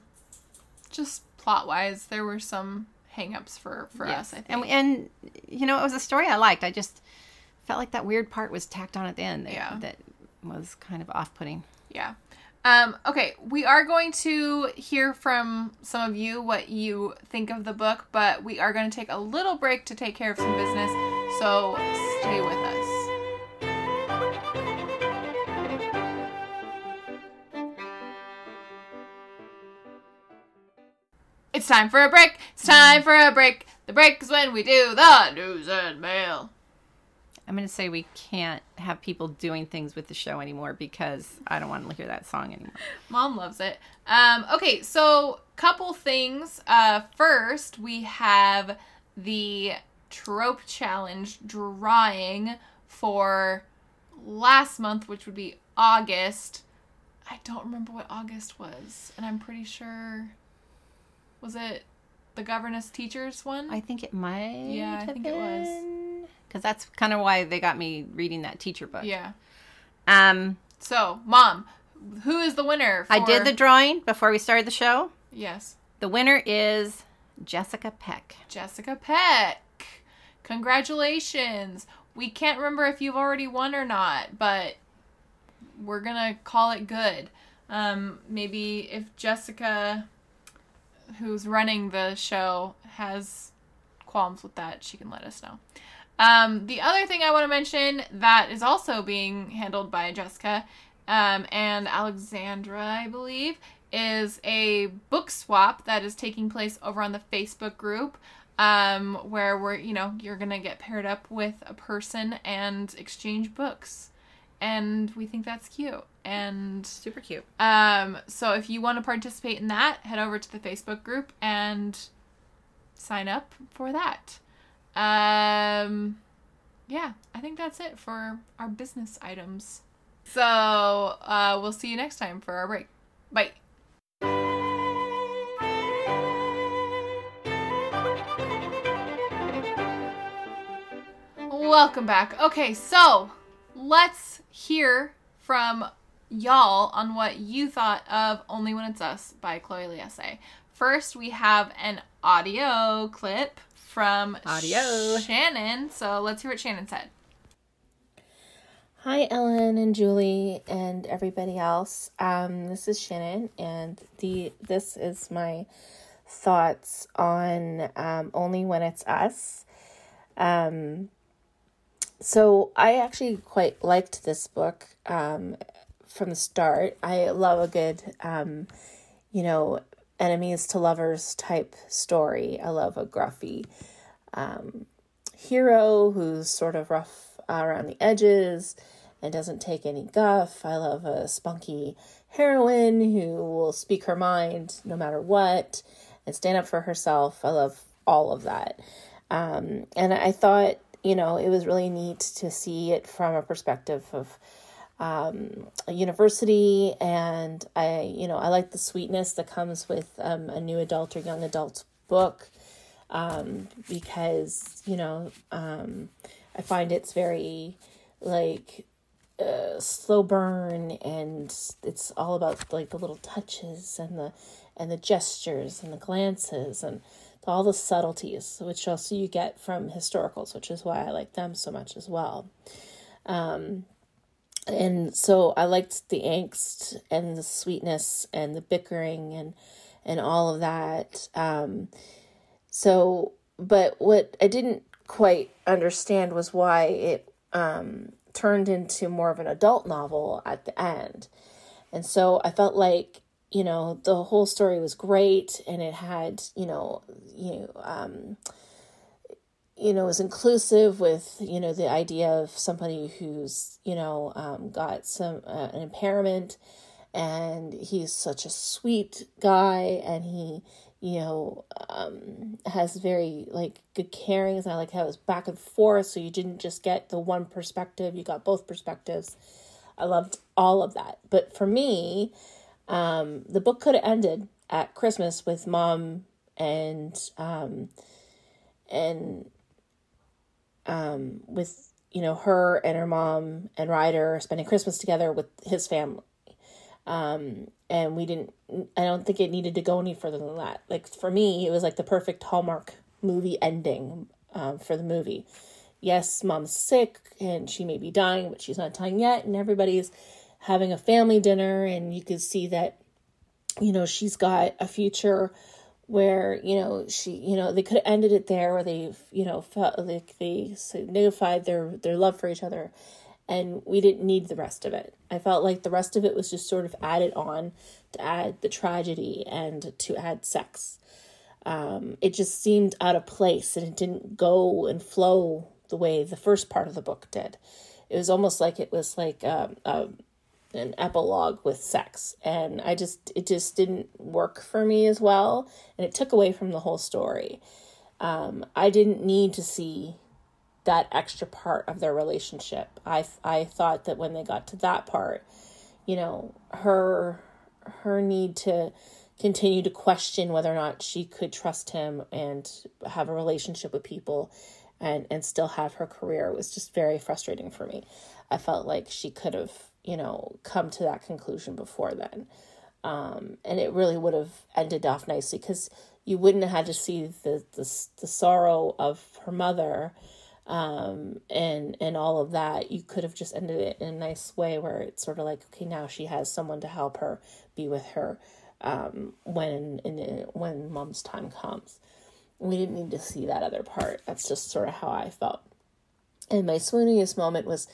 just plot wise, there were some hangups for for us. I think. and and you know, it was a story I liked. I just felt like that weird part was tacked on at the end. That, Yeah. that was kind of off-putting. Yeah. Um, okay, we are going to hear from some of you what you think of the book, but we are going to take a little break to take care of some business, so stay with us. It's time for a break. It's time for a break. The break is when we do the news and mail. I'm going to say we can't have people doing things with the show anymore because I don't want to hear that song anymore. Mom loves it. Um, okay, so couple things. Uh, first, we have the trope challenge drawing for last month, which would be August. I don't remember what August was, and I'm pretty sure was it the governess teachers one. I think it might. Yeah, I think it was. Because that's kind of why they got me reading that teacher book. yeah. Um, So, mom, who is the winner? For... I did the drawing before we started the show. yes. The winner is Jessica Peck. Jessica Peck. Congratulations. We can't remember if you've already won or not, but we're going to call it good. Um, maybe if Jessica, who's running the show, has qualms with that, she can let us know. Um, the other thing I want to mention that is also being handled by Jessica um, and Alexandra, I believe, is a book swap that is taking place over on the Facebook group. Um, where we're, you know, you're gonna get paired up with a person and exchange books, and we think that's cute. And Super cute. um, so if you want to participate in that, head over to the Facebook group and sign up for that. Um, yeah, I think that's it for our business items. So uh, we'll see you next time for our break. Bye. Welcome back. Okay, so let's hear from y'all on what you thought of Only When It's Us by Chloe Liese. First, we have an audio clip from Audio. Shannon. So let's hear what Shannon said. Hi, Ellen and Julie and everybody else. Um, this is Shannon, and the this is my thoughts on um, only when it's us. Um, so I actually quite liked this book um, from the start. I love a good, um, you know, enemies to lovers type story. I love a gruffy um, hero who's sort of rough around the edges and doesn't take any guff. I love a spunky heroine who will speak her mind no matter what and stand up for herself. I love all of that. Um, and I thought, you know, it was really neat to see it from a perspective of um, a university. And I, you know, I like the sweetness that comes with um, a new adult or young adult book. um, because you know um, I find it's very like uh, slow burn and it's all about like the little touches and the and the gestures and the glances and all the subtleties which also you get from historicals which is why i like them so much as well um, and so i liked the angst and the sweetness and the bickering and and all of that um, so but what i didn't quite understand was why it um, turned into more of an adult novel at the end. And so I felt like, you know, the whole story was great and it had, you know, you um, you know, was inclusive with, you know, the idea of somebody who's, you know, um, got some, uh, an impairment and he's such a sweet guy and he, you know, um, has very like good carings. And I like how it was back and forth, so you didn't just get the one perspective; you got both perspectives. I loved all of that. But for me, um, the book could have ended at Christmas with mom and um, and um, with you know her and her mom and Ryder spending Christmas together with his family. Um, and we didn't i don't think it needed to go any further than that. Like for me it was like the perfect hallmark movie ending um, for the movie. Yes mom's sick and she may be dying but she's not dying yet. And everybody's having a family dinner and you could see that you know she's got a future where you know she you know they could have ended it there where they you know felt like they signified their their love for each other and we didn't need the rest of it. I felt like the rest of it was just sort of added on to add the tragedy and to add sex. Um, it just seemed out of place and it didn't go and flow the way the first part of the book did. It was almost like it was like um, um, an epilogue with sex, and I just it just didn't work for me as well, and it took away from the whole story. Um, I didn't need to see that extra part of their relationship. I I thought that when they got to that part, you know, her her need to continue to question whether or not she could trust him and have a relationship with people and and still have her career was just very frustrating for me. I felt like she could have, you know, come to that conclusion before then. Um, and it really would have ended off nicely because you wouldn't have had to see the, the the sorrow of her mother um, and and all of that, you could have just ended it in a nice way where it's sort of like, okay, now she has someone to help her be with her um, when in, when mom's time comes. We didn't need to see that other part. That's just sort of how I felt. And my swooniest moment was,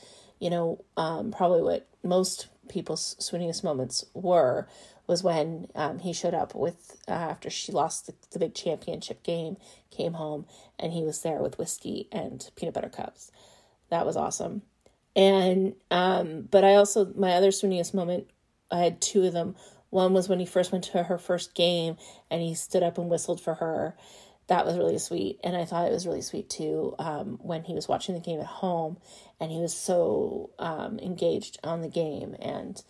you know, um, probably what most people's swooniest moments were was when um, he showed up with uh, after she lost the, the big championship game, came home and he was there with whiskey and peanut butter cups. That was awesome. And um, but I also my other swooniest moment, I had two of them. One was when he first went to her first game and he stood up and whistled for her. That was really sweet, and I thought it was really sweet too um, when he was watching the game at home, and he was so um, engaged on the game and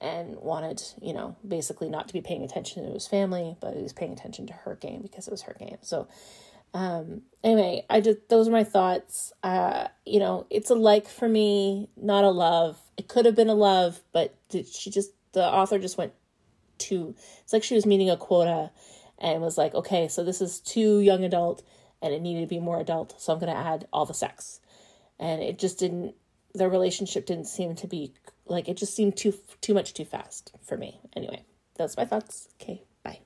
and wanted, you know, basically not to be paying attention to his family, but he was paying attention to her game because it was her game. So, um, anyway, I just, those are my thoughts. Uh, you know, it's a like for me, not a love. It could have been a love, but she just, the author just went too, it's like she was meeting a quota and was like, okay, so this is too young adult and it needed to be more adult. So I'm going to add all the sex. And it just didn't, their relationship didn't seem to be like it just seemed too too much too fast for me. Anyway, that's my thoughts. Okay, bye.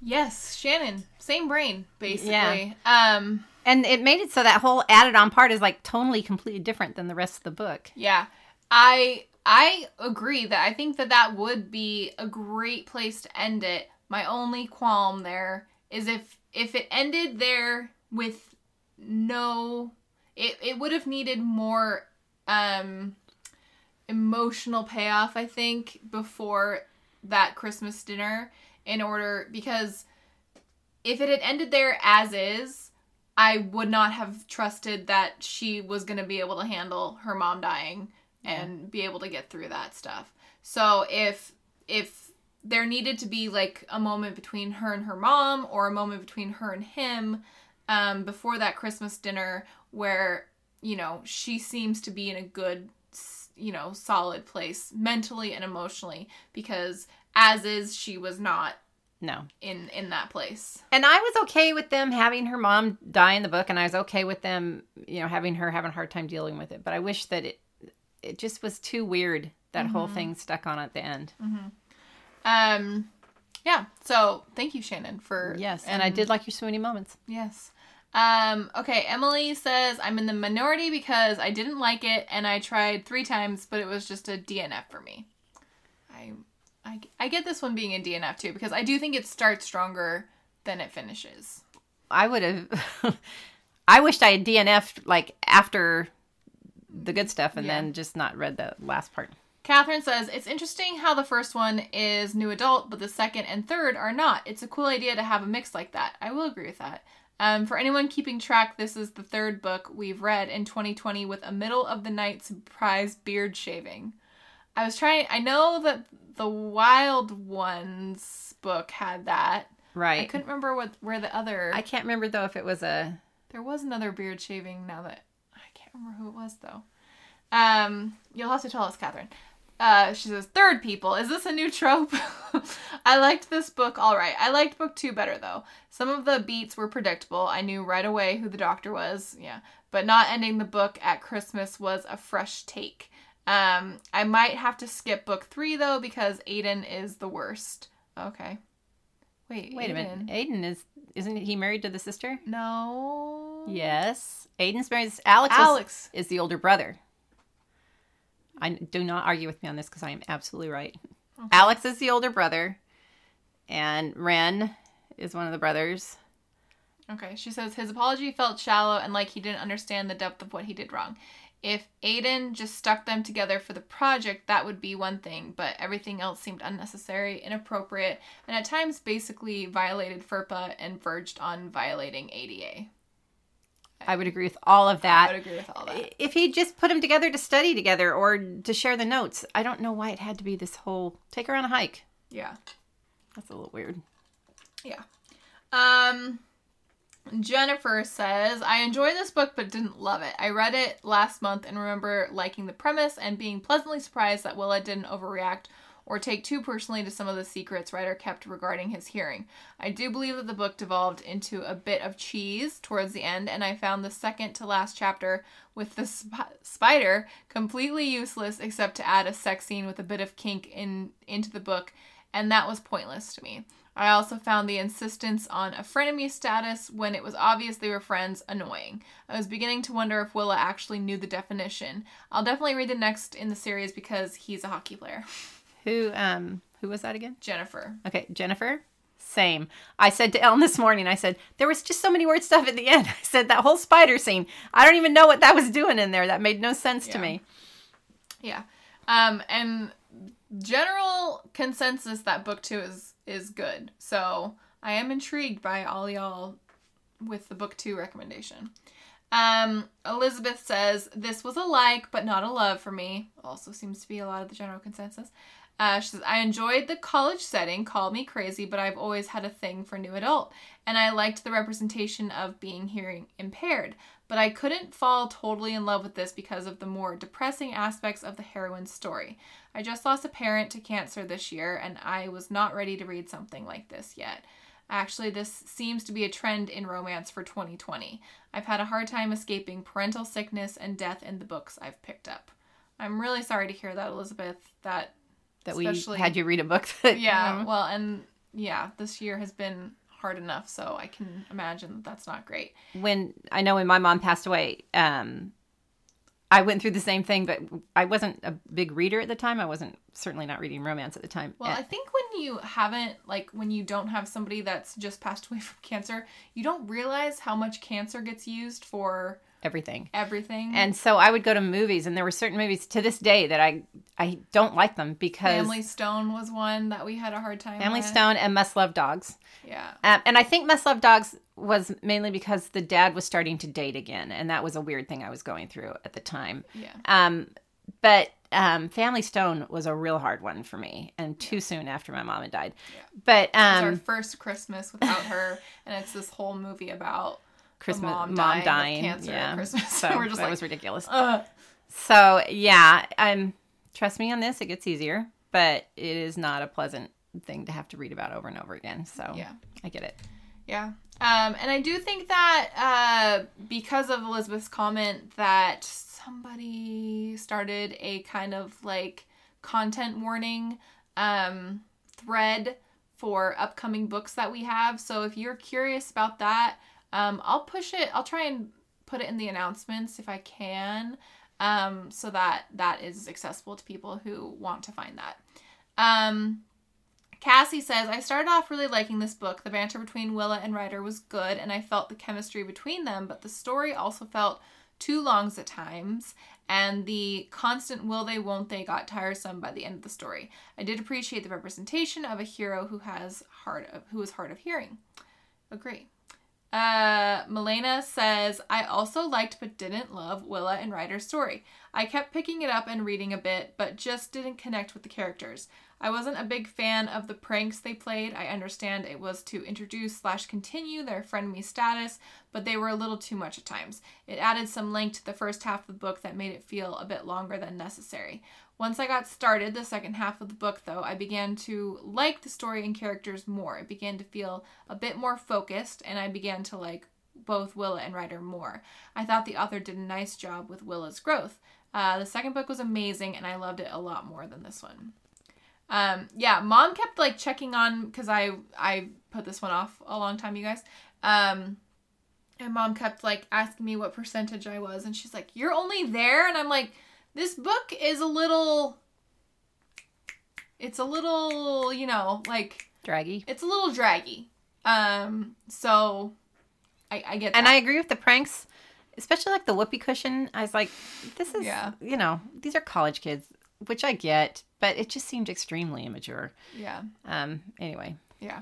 Yes, Shannon, same brain basically. Yeah. Um and it made it so that whole added on part is like totally completely different than the rest of the book. Yeah. I I agree that I think that that would be a great place to end it. My only qualm there is if if it ended there with no it, it would have needed more um emotional payoff I think before that Christmas dinner in order because if it had ended there as is I would not have trusted that she was going to be able to handle her mom dying and be able to get through that stuff. So if if there needed to be like a moment between her and her mom or a moment between her and him um, before that Christmas dinner where, you know, she seems to be in a good, you know, solid place mentally and emotionally because as is, she was not No. in in that place. And I was okay with them having her mom die in the book, and I was okay with them, you know, having her having a hard time dealing with it. But I wish that it it just was too weird that whole thing stuck on at the end. Um, yeah. So thank you, Shannon, for Yes, and I did like your swoony moments. Yes. Um, okay, Emily says I'm in the minority because I didn't like it and I tried three times, but it was just a DNF for me. I, I, I get this one being a DNF too because I do think it starts stronger than it finishes. I would have. I wished I had DNF'd like after the good stuff, and Yeah. then just not read the last part. Catherine says it's interesting how the first one is new adult, but the second and third are not. It's a cool idea to have a mix like that. I will agree with that. Um, for anyone keeping track, this is the third book we've read in 2020 with a middle of the night surprise beard shaving. I was trying. I know that the Wild Ones book had that. Right. I couldn't remember what where the other. I can't remember though if it was a. There was another beard shaving now that can't remember who it was though. Um, you'll have to tell us, Catherine. Uh, she says, third people, is this a new trope? I liked this book all right. I liked book two better though. Some of the beats were predictable. I knew right away who the doctor was. Yeah. But not ending the book at Christmas was a fresh take. Um, I might have to skip book three though because Aiden is the worst. Okay. Wait. Wait a minute. Aiden. Aiden is isn't he married to the sister? No. Yes. Aiden's married. Alex. Alex. is the older brother. I do not argue with me on this because I am absolutely right. Alex is the older brother, and Ren is one of the brothers. Okay, she says his apology felt shallow and like he didn't understand the depth of what he did wrong. If Aiden just stuck them together for the project, that would be one thing, but everything else seemed unnecessary, inappropriate, and at times basically violated FERPA and verged on violating ADA. I would agree with all of that. I would agree with all that. If he just put them together to study together or to share the notes, I don't know why it had to be this whole take her on a hike. Yeah. That's a little weird. Yeah. Um Jennifer says, I enjoy this book but didn't love it. I read it last month and remember liking the premise and being pleasantly surprised that Willa didn't overreact or take too personally to some of the secrets Ryder kept regarding his hearing. I do believe that the book devolved into a bit of cheese towards the end, and I found the second to last chapter with the sp- spider completely useless except to add a sex scene with a bit of kink in into the book, and that was pointless to me. I also found the insistence on a frenemy status when it was obvious they were friends annoying. I was beginning to wonder if Willa actually knew the definition. I'll definitely read the next in the series because he's a hockey player. Who um who was that again? Jennifer. Okay, Jennifer. Same. I said to Ellen this morning, I said, there was just so many weird stuff at the end. I said, that whole spider scene, I don't even know what that was doing in there. That made no sense to me. Yeah. Um and general consensus that book 2 is is good. So, I am intrigued by all y'all with the book 2 recommendation. Um Elizabeth says this was a like but not a love for me. Also seems to be a lot of the general consensus. Uh, she says, I enjoyed the college setting, call me crazy, but I've always had a thing for new adult. And I liked the representation of being hearing impaired. But I couldn't fall totally in love with this because of the more depressing aspects of the heroine's story. I just lost a parent to cancer this year, and I was not ready to read something like this yet. Actually, this seems to be a trend in romance for 2020. I've had a hard time escaping parental sickness and death in the books I've picked up. I'm really sorry to hear that, Elizabeth. That That we had you read a book that yeah, um, well, and yeah, this year has been hard enough, so I can imagine that that's not great. when I know when my mom passed away, um, I went through the same thing, but I wasn't a big reader at the time. I wasn't certainly not reading romance at the time. Well, I think when you haven't, like, when you don't have somebody that's just passed away from cancer, you don't realize how much cancer gets used for everything. everything. And so I would go to movies, and there were certain movies to this day that I I don't like them because Family Stone was one that we had a hard time Family with. Stone and Must Love Dogs. Yeah. Um, and I think Must Love Dogs was mainly because the dad was starting to date again, and that was a weird thing I was going through at the time. Yeah. Um, but um, Family Stone was a real hard one for me, and too soon after my mom had died. Yeah. But It's our um, first Christmas without her, and it's this whole movie about Christmas, mom, mom, dying, dying, cancer yeah. Christmas. So we're just that like, was ridiculous. Ugh. So yeah, um, trust me on this; it gets easier, but it is not a pleasant thing to have to read about over and over again. So Yeah. I get it. Yeah. Um, and I do think that uh, because of Elizabeth's comment that somebody started a kind of like content warning um, thread for upcoming books that we have. So if you're curious about that, um, I'll push it. I'll try and put it in the announcements if I can, um, so that that is accessible to people who want to find that. Um, Cassie says, I started off really liking this book. The banter between Willa and Ryder was good, and I felt the chemistry between them, but the story also felt too long at times, and the constant will they, won't they got tiresome by the end of the story. I did appreciate the representation of a hero who has hard of, who is hard of hearing. Agree. Uh, Milena says, I also liked but didn't love Willa and Ryder's story. I kept picking it up and reading a bit, but just didn't connect with the characters. I wasn't a big fan of the pranks they played. I understand it was to introduce slash continue their frenemy status, but they were a little too much at times. It added some length to the first half of the book that made it feel a bit longer than necessary. Once I got started, the second half of the book, though, I began to like the story and characters more. It began to feel a bit more focused, and I began to like both Willa and Ryder more. I thought the author did a nice job with Willa's growth. Uh, the second book was amazing, and I loved it a lot more than this one. Um, yeah, mom kept like checking on because I I put this one off a long time, you guys. Um, and mom kept like asking me what percentage I was, and she's like, "You're only there," and I'm like, "This book is a little." It's a little, you know, like Draggy. it's a little draggy. Um, so I, I get that. And I agree with the pranks, especially like the whoopee cushion. I was like, this is, Yeah. you know, these are college kids, which I get, but it just seemed extremely immature. yeah. Um, anyway, Yeah.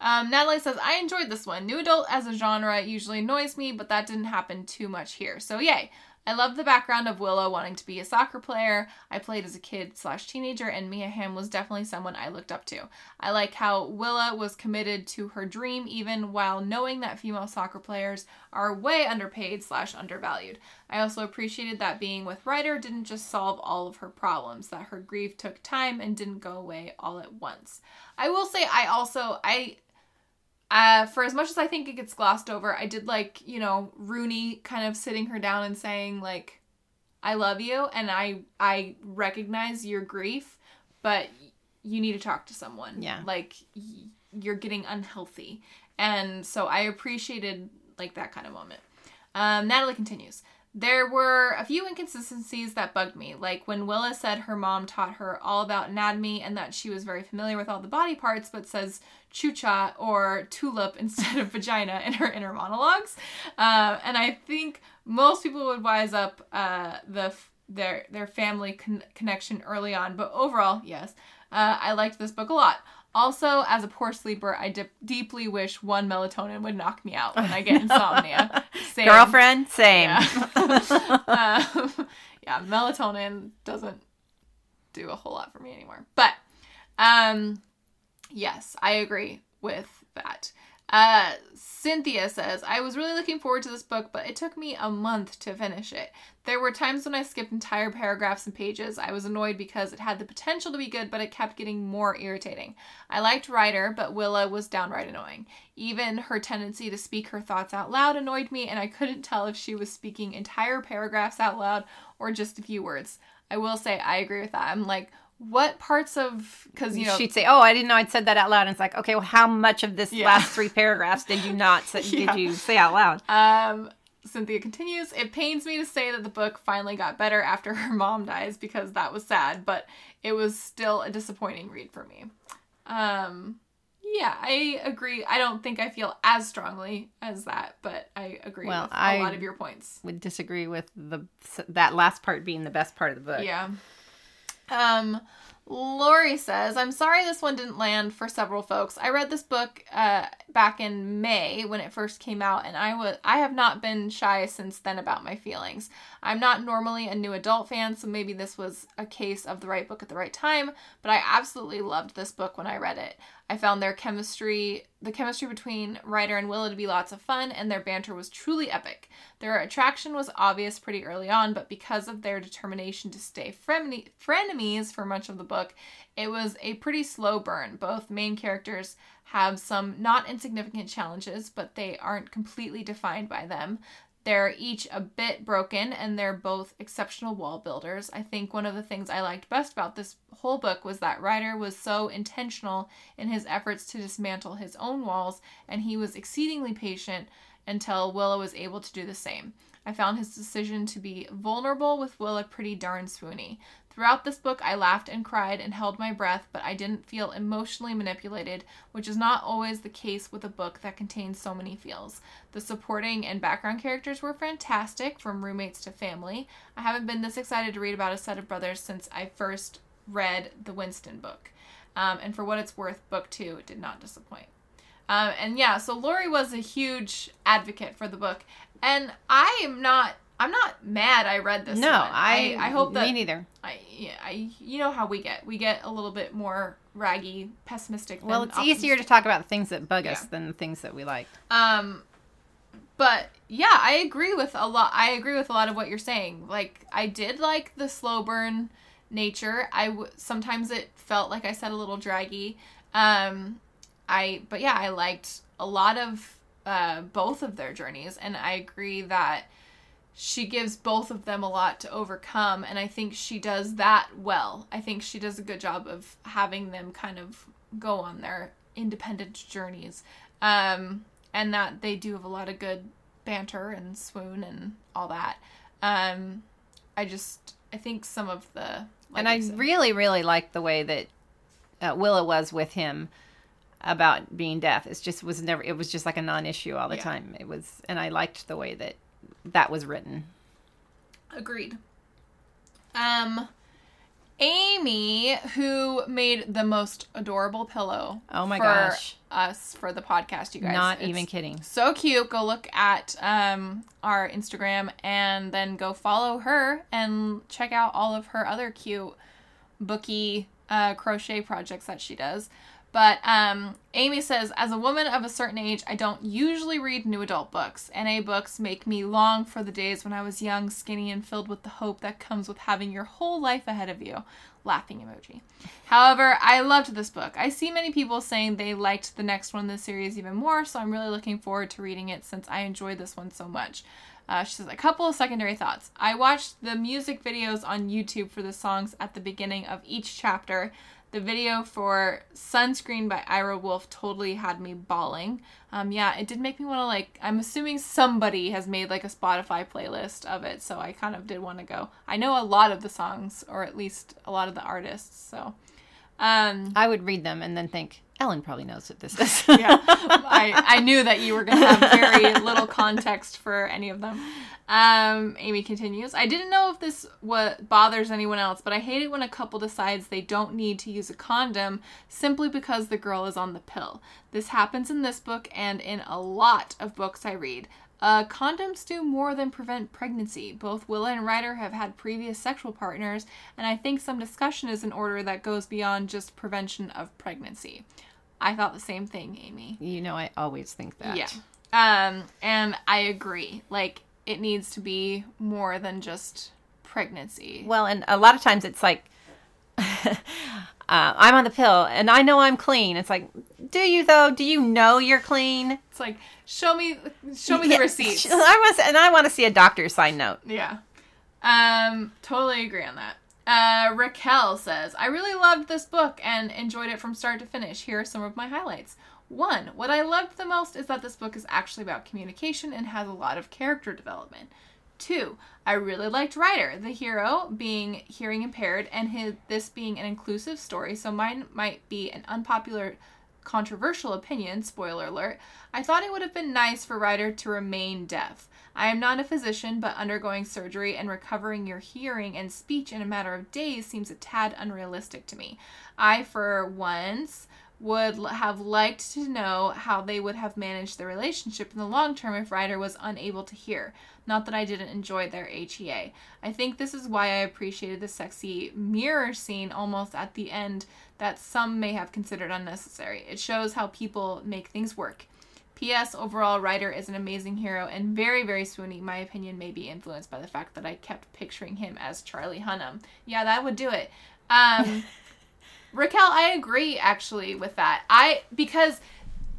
Um, Natalie says, I enjoyed this one. New adult as a genre usually annoys me, but that didn't happen too much here. So, yay. I love the background of Willow wanting to be a soccer player. I played as a kid slash teenager, and Mia Hamm was definitely someone I looked up to. I like how Willa was committed to her dream, even while knowing that female soccer players are way underpaid slash undervalued. I also appreciated that being with Ryder didn't just solve all of her problems, that her grief took time and didn't go away all at once. I will say, I also, I uh, for as much as I think it gets glossed over, I did like, you know, Rooney kind of sitting her down and saying like, "I love you and I I recognize your grief, but you need to talk to someone." Yeah. Like y- you're getting unhealthy. And so I appreciated like that kind of moment. Um, Natalie continues. There were a few inconsistencies that bugged me, like when Willa said her mom taught her all about anatomy and that she was very familiar with all the body parts, but says chucha or tulip instead of vagina in her inner monologues. Uh, and I think most people would wise up uh, the their their family con- connection early on, but overall, yes, uh, I liked this book a lot. Also, as a poor sleeper, I dip- deeply wish one melatonin would knock me out when I get insomnia. Same. girlfriend, same. Yeah. um, yeah, melatonin doesn't do a whole lot for me anymore. But um yes, I agree with that. Uh Cynthia says, I was really looking forward to this book, but it took me a month to finish it. There were times when I skipped entire paragraphs and pages. I was annoyed because it had the potential to be good, but it kept getting more irritating. I liked Ryder, but Willa was downright annoying. Even her tendency to speak her thoughts out loud annoyed me, and I couldn't tell if she was speaking entire paragraphs out loud or just a few words. I will say I agree with that. I'm like, what parts of because you know She'd say, "Oh, I didn't know I'd said that out loud." And it's like, okay, well, how much of this Yeah. last three paragraphs did you not say, Yeah. did you say out loud? Um, Cynthia continues, it pains me to say that the book finally got better after her mom dies because that was sad, but it was still a disappointing read for me. Um, yeah, I agree. I don't think I feel as strongly as that, but I agree Well, with a I- lot of your points. Would disagree with the that last part being the best part of the book. Yeah. Um, Lori says, I'm sorry this one didn't land for several folks. I read this book uh, back in May when it first came out, and I was I have not been shy since then about my feelings. I'm not normally a new adult fan, so maybe this was a case of the right book at the right time, but I absolutely loved this book when I read it. I found their chemistry, the chemistry between Ryder and Willa to be lots of fun, and their banter was truly epic. Their attraction was obvious pretty early on, but because of their determination to stay frenemies for much of the book, it was a pretty slow burn. Both main characters have some not insignificant challenges, but they aren't completely defined by them. They're each a bit broken and they're both exceptional wall builders. I think one of the things I liked best about this whole book was that Ryder was so intentional in his efforts to dismantle his own walls and he was exceedingly patient until Willa was able to do the same. I found his decision to be vulnerable with Willa pretty darn swoony. Throughout this book, I laughed and cried and held my breath, but I didn't feel emotionally manipulated, which is not always the case with a book that contains so many feels. The supporting and background characters were fantastic, from roommates to family. I haven't been this excited to read about a set of brothers since I first read the Winston book. Um, and for what it's worth, book two did not disappoint. Um, and yeah, so Lori was a huge advocate for the book, and I am not I'm not mad I read this. No, one. I, I hope that me neither. I yeah, I you know how we get. We get a little bit more raggy, pessimistic. Well, it's easier to talk about the things that bug us than the things that we like. Um, but yeah, I agree with a lot. I agree with a lot of what you're saying. Like, I did like the slow burn nature. I w- sometimes it felt like I said a little draggy. Um, I but yeah, I liked a lot of uh both of their journeys, and I agree that she gives both of them a lot to overcome and i think she does that well i think she does a good job of having them kind of go on their independent journeys um, and that they do have a lot of good banter and swoon and all that um, i just i think some of the like and I said- really, really liked the way that uh, Willa was with him about being deaf. It's just was never. It was just like a non-issue all the Yeah. time. It was, and I liked the way that that was written. Agreed. Um, Amy, who made the most adorable pillow. Oh my for gosh. Us for the podcast, you guys. Not It's even kidding. So cute. Go look at um our Instagram and then go follow her and check out all of her other cute bookie uh, crochet projects that she does. But um, Amy says, as a woman of a certain age, I don't usually read new adult books. NA books make me long for the days when I was young, skinny, and filled with the hope that comes with having your whole life ahead of you. Laughing emoji. However, I loved this book. I see many people saying they liked the next one in the series even more, so I'm really looking forward to reading it since I enjoyed this one so much. Uh, she says, a couple of secondary thoughts. I watched the music videos on YouTube for the songs at the beginning of each chapter. The video for Sunscreen by Ira Wolf totally had me bawling. Um, yeah, it did make me want to, like, I'm assuming somebody has made, like, a Spotify playlist of it, so I kind of did want to go. I know a lot of the songs, or at least a lot of the artists, so. Um, I would read them and then think Ellen probably knows what this is. yeah, I, I knew that you were going to have very little context for any of them. Um, Amy continues, I didn't know if this what bothers anyone else, but I hate it when a couple decides they don't need to use a condom simply because the girl is on the pill. This happens in this book and in a lot of books I read. Uh, condoms do more than prevent pregnancy. Both Willa and Ryder have had previous sexual partners, and I think some discussion is in order that goes beyond just prevention of pregnancy. I thought the same thing, Amy. you know, I always think that. Yeah. Um, and I agree. Like, it needs to be more than just pregnancy. Well, and a lot of times it's like, uh, I'm on the pill and I know I'm clean. It's like, do you though? Do you know you're clean? It's like, show me, show me the Yeah. receipts. I was, and I want to see a doctor's sign note. Yeah. Um, totally agree on that. Uh, Raquel says, I really loved this book and enjoyed it from start to finish. Here are some of my highlights. One, what I loved the most is that this book is actually about communication and has a lot of character development. Two, I really liked Ryder, the hero being hearing impaired, and his this being an inclusive story, so mine might be an unpopular controversial opinion, spoiler alert, I thought it would have been nice for Ryder to remain deaf. I am not a physician, but undergoing surgery and recovering your hearing and speech in a matter of days seems a tad unrealistic to me. I, for once, would have liked to know how they would have managed the relationship in the long term if Ryder was unable to hear. Not that I didn't enjoy their HEA. I think this is why I appreciated the sexy mirror scene almost at the end that some may have considered unnecessary. It shows how people make things work. P.S. Overall, Ryder is an amazing hero and very, very swoony. My opinion may be influenced by the fact that I kept picturing him as Charlie Hunnam. Yeah, that would do it. Um, Raquel, I agree actually with that. I because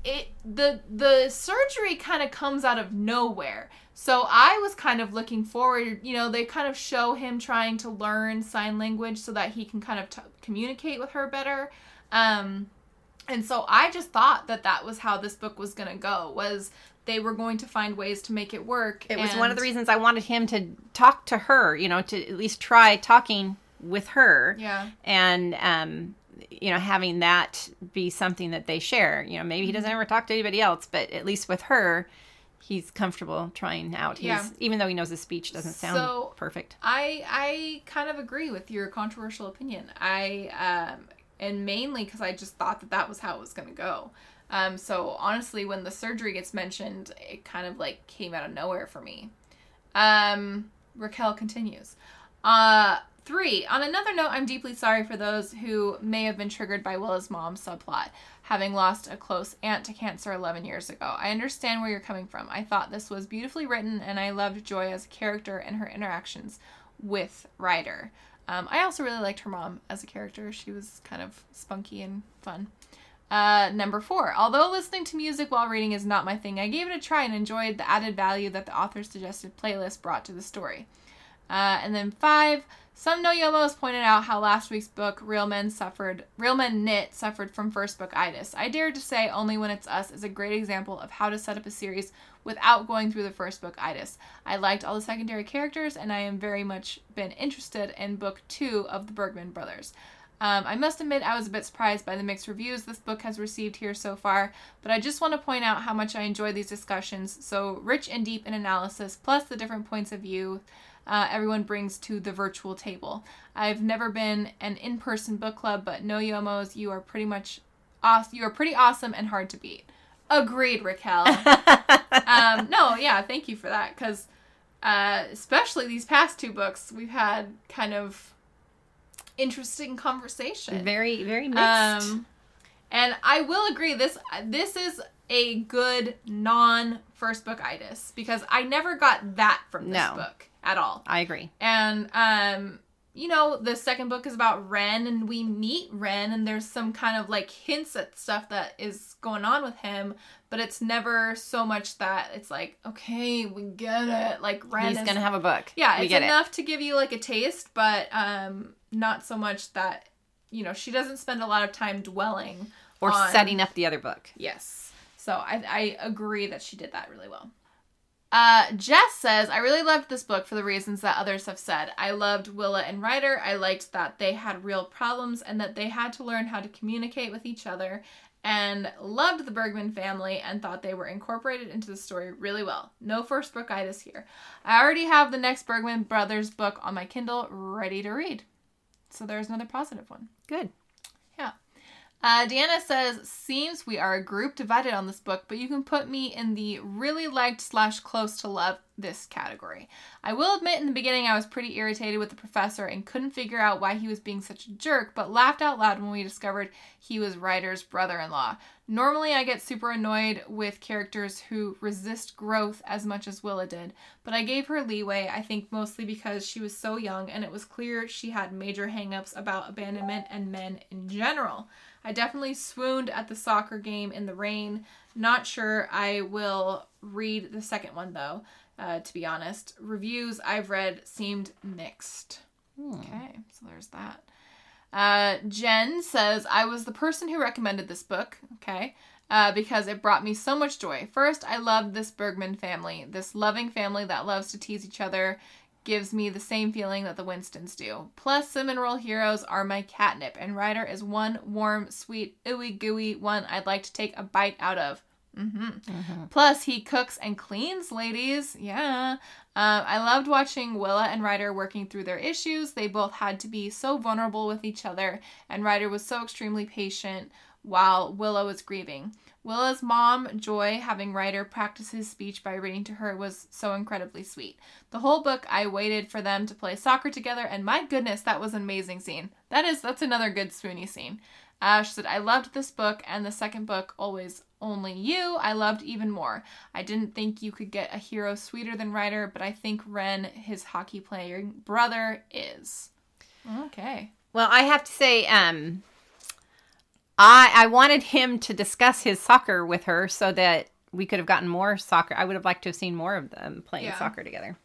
it the the surgery kind of comes out of nowhere. So I was kind of looking forward, you know, they kind of show him trying to learn sign language so that he can kind of t- communicate with her better. Um and so I just thought that that was how this book was going to go was they were going to find ways to make it work. It was one of the reasons I wanted him to talk to her, you know, to at least try talking with her. Yeah. And um you know, having that be something that they share. You know, maybe he doesn't ever talk to anybody else, but at least with her, he's comfortable trying out. He's, Yeah. even though he knows his speech doesn't sound So- perfect. I I kind of agree with your controversial opinion. I um and mainly because I just thought that that was how it was going to go. Um, so honestly, when the surgery gets mentioned, it kind of like came out of nowhere for me. Um, Raquel continues. Uh, three. On another note, I'm deeply sorry for those who may have been triggered by Willa's mom subplot, having lost a close aunt to cancer 11 years ago. I understand where you're coming from. I thought this was beautifully written, and I loved Joy as a character and her interactions with Ryder. Um, I also really liked her mom as a character. She was kind of spunky and fun. Uh, number four. Although listening to music while reading is not my thing, I gave it a try and enjoyed the added value that the author's suggested playlist brought to the story. Uh, and then five. Some no yomos pointed out how last week's book, Real Men suffered, Real Men Knit suffered from first book itis. I dare to say, Only When It's Us is a great example of how to set up a series without going through the first book itis. I liked all the secondary characters, and I am very much been interested in book two of the Bergman brothers. Um, I must admit, I was a bit surprised by the mixed reviews this book has received here so far, but I just want to point out how much I enjoy these discussions, so rich and deep in analysis, plus the different points of view uh, everyone brings to the virtual table. I've never been an in-person book club, but no yomos, you are pretty much awesome. You are pretty awesome and hard to beat. Agreed, Raquel. um, no, yeah, thank you for that, because uh, especially these past two books, we've had kind of interesting conversation. Very, very mixed. Um, and I will agree this this is a good non first book itis because I never got that from this No. book at all. I agree. And um you know, the second book is about Ren and we meet Ren and there's some kind of like hints at stuff that is going on with him, but it's never so much that it's like, okay, we get it. Like Ren He's is gonna have a book. yeah, we it's get it. enough to give you like a taste, but um not so much that you know, she doesn't spend a lot of time dwelling Or on- setting up the other book. Yes. So I I agree that she did that really well. Uh, Jess says, I really loved this book for the reasons that others have said. I loved Willa and Ryder. I liked that they had real problems and that they had to learn how to communicate with each other, and loved the Bergman family and thought they were incorporated into the story really well. No first book itis here. I already have the next Bergman Brothers book on my Kindle ready to read. So there's another positive one. Good. Yeah. Uh, Deanna says, seems we are a group divided on this book, but you can put me in the really liked slash close to love this category. I will admit in the beginning I was pretty irritated with the professor and couldn't figure out why he was being such a jerk, but laughed out loud when we discovered he was Ryder's brother-in-law. Normally I get super annoyed with characters who resist growth as much as Willa did, but I gave her leeway, I think mostly because she was so young and it was clear she had major hangups about abandonment and men in general. I definitely swooned at the soccer game in the rain. Not sure I will read the second one though, uh, to be honest. Reviews I've read seemed mixed. Okay, so there's that. Uh, Jen says, I was the person who recommended this book, okay, uh, because it brought me so much joy. First, I loved this Bergman family, this loving family that loves to tease each other, gives me the same feeling that the Winstons do. Plus, cinnamon roll heroes are my catnip, and Ryder is one warm, sweet, ooey gooey one I'd like to take a bite out of. Plus, he cooks and cleans, ladies. Yeah. Um, I loved watching Willa and Ryder working through their issues. They both had to be so vulnerable with each other, and Ryder was so extremely patient while Willa was grieving. Willa's mom, Joy, having Ryder practice his speech by reading to her was so incredibly sweet. The whole book, I waited for them to play soccer together, and my goodness, that was an amazing scene. That is, that's another good spoony scene. Ash said, I loved this book and the second book, Always Only You, I loved even more. I didn't think you could get a hero sweeter than Ryder, but I think Ren, his hockey playing brother, is. Okay. Well, I have to say, um, I I wanted him to discuss his soccer with her so that we could have gotten more soccer. I would have liked to have seen more of them playing Yeah. soccer together.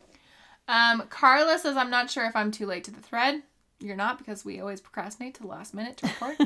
Um, Carla says, I'm not sure if I'm too late to the thread. You're not because we always procrastinate to the last minute to record.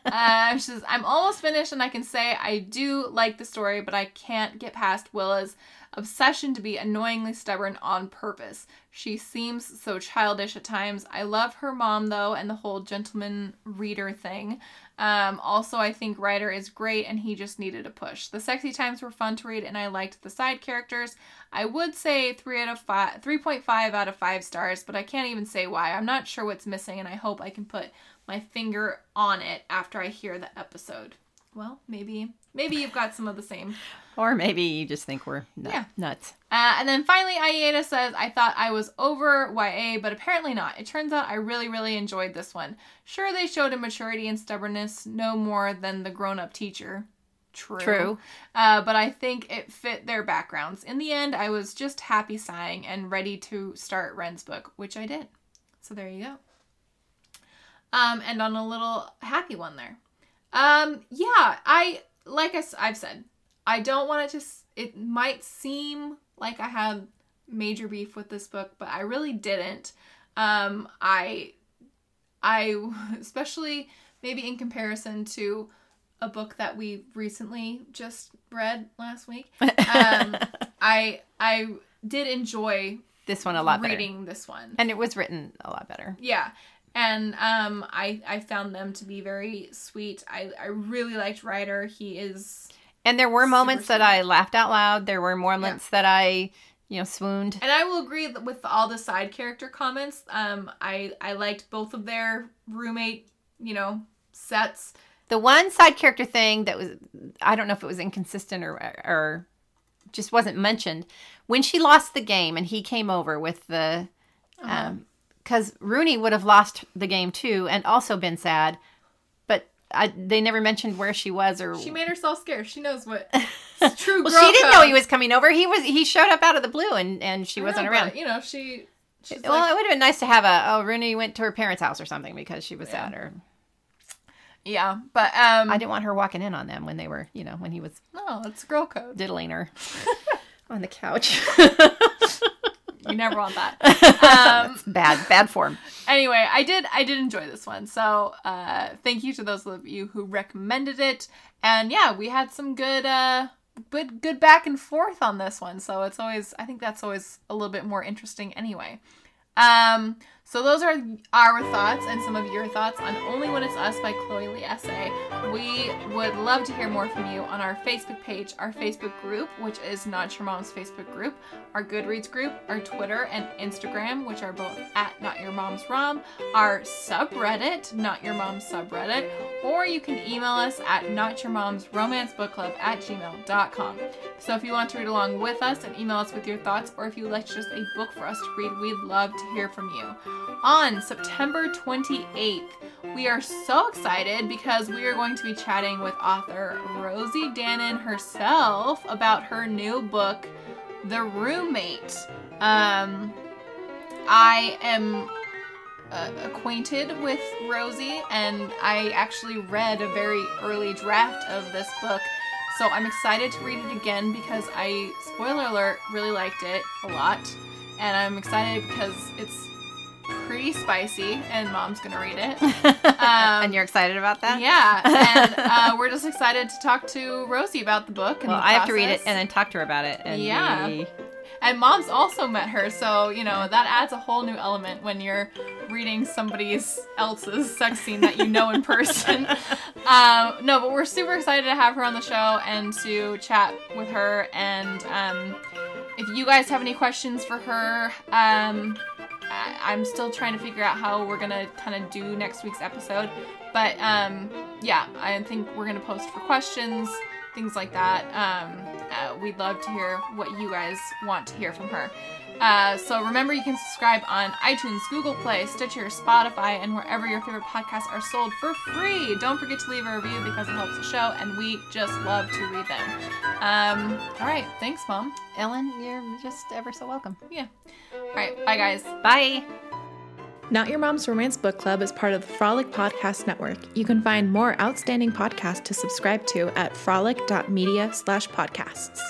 uh, she says, I'm almost finished and I can say I do like the story, but I can't get past Willa's obsession to be annoyingly stubborn on purpose. She seems so childish at times. I love her mom though and the whole gentleman reader thing. Um, also, I think Ryder is great and he just needed a push. The sexy times were fun to read and I liked the side characters. I would say 3 out of 5 3.5 out of 5 stars, but I can't even say why. I'm not sure what's missing and I hope I can put my finger on it after I hear the episode. Well, maybe maybe you've got some of the same. Or maybe you just think we're nut- Yeah. nuts. Uh, and then finally, Ayeda says, I thought I was over YA, but apparently not. It turns out I really, really enjoyed this one. Sure, they showed immaturity and stubbornness no more than the grown up teacher. True. True. Uh, but I think it fit their backgrounds. In the end, I was just happy sighing and ready to start Ren's book, which I did. So there you go. Um, and on a little happy one there. Um, yeah, I like I, have said, I don't want it to. It might seem like I had major beef with this book, but I really didn't. Um, I, I especially maybe in comparison to a book that we recently just read last week. Um, I I did enjoy This one a lot better. reading this one. And it was written a lot better. Yeah. And um I I found them to be very sweet. I I really liked Ryder. He is And there were moments that. I laughed out loud. There were moments that I, you know, swooned. and I will agree with all the side character comments. Um I I liked both of their roommate, you know, sets. The one side character thing that was, I don't know if it was inconsistent or, or just wasn't mentioned. When she lost the game and he came over with the, Uh-huh. um, because Rooney would have lost the game too and also been sad, I, they never mentioned where she was or. She made herself scarce. She knows what it's true well, girl she didn't know he was coming over. He was. He showed up out of the blue and and she I wasn't know, around. but, you know, she well, like, it would have been nice to have a. Oh, Rooney went to her parents' house or something because she was Yeah. sad. Or yeah, but um I didn't want her walking in on them when they were, you know, when he was no, it's girl code. diddling her on the couch. You never want that. Um bad, bad form. anyway i did i did enjoy this one so uh thank you to those of you who recommended it and yeah we had some good uh good good back and forth on this one so it's always i think that's always a little bit more interesting anyway um so those are our thoughts and some of your thoughts on only when it's us by chloe Liese. We would love to hear more from you on our facebook page our facebook group which is not your mom's facebook group our goodreads group our twitter and instagram which are both at not your mom's rom our subreddit not your mom's subreddit or you can email us at not your mom's romance book club at gmail.com so if you want to read along with us and email us with your thoughts or if you'd like just a book for us to read we'd love to hear from you on september 28th we are so excited because we are going to be chatting with author rosie Danan herself about her new book the roommate um i am uh, acquainted with Rosie, and I actually read a very early draft of this book. So I'm excited to read it again because I, spoiler alert, really liked it a lot. And I'm excited because it's pretty spicy, and mom's gonna read it. Um, and you're excited about that? Yeah, and uh, we're just excited to talk to Rosie about the book. And Well, the I have to read it and then talk to her about it. And Yeah. we- and mom's also met her, so you know that adds a whole new element when you're reading somebody's else's sex scene that you know in person. um, no, but we're super excited to have her on the show and to chat with her. And um, if you guys have any questions for her, um, I- I'm still trying to figure out how we're gonna kind of do next week's episode. But um, yeah, I think we're gonna post for questions, things like that. Um, uh, we'd love to hear what you guys want to hear from her. Uh, so remember, you can subscribe on iTunes, Google Play, Stitcher, Spotify, and wherever your favorite podcasts are sold for free. Don't forget to leave a review because it helps the show, and we just love to read them. Um, all right, thanks, Mom. Ellen, you're just ever so welcome. Yeah. All right, bye, guys. Bye. Not Your Mom's Romance Book Club is part of the Frolic Podcast Network. You can find more outstanding podcasts to subscribe to at frolic.media slash podcasts.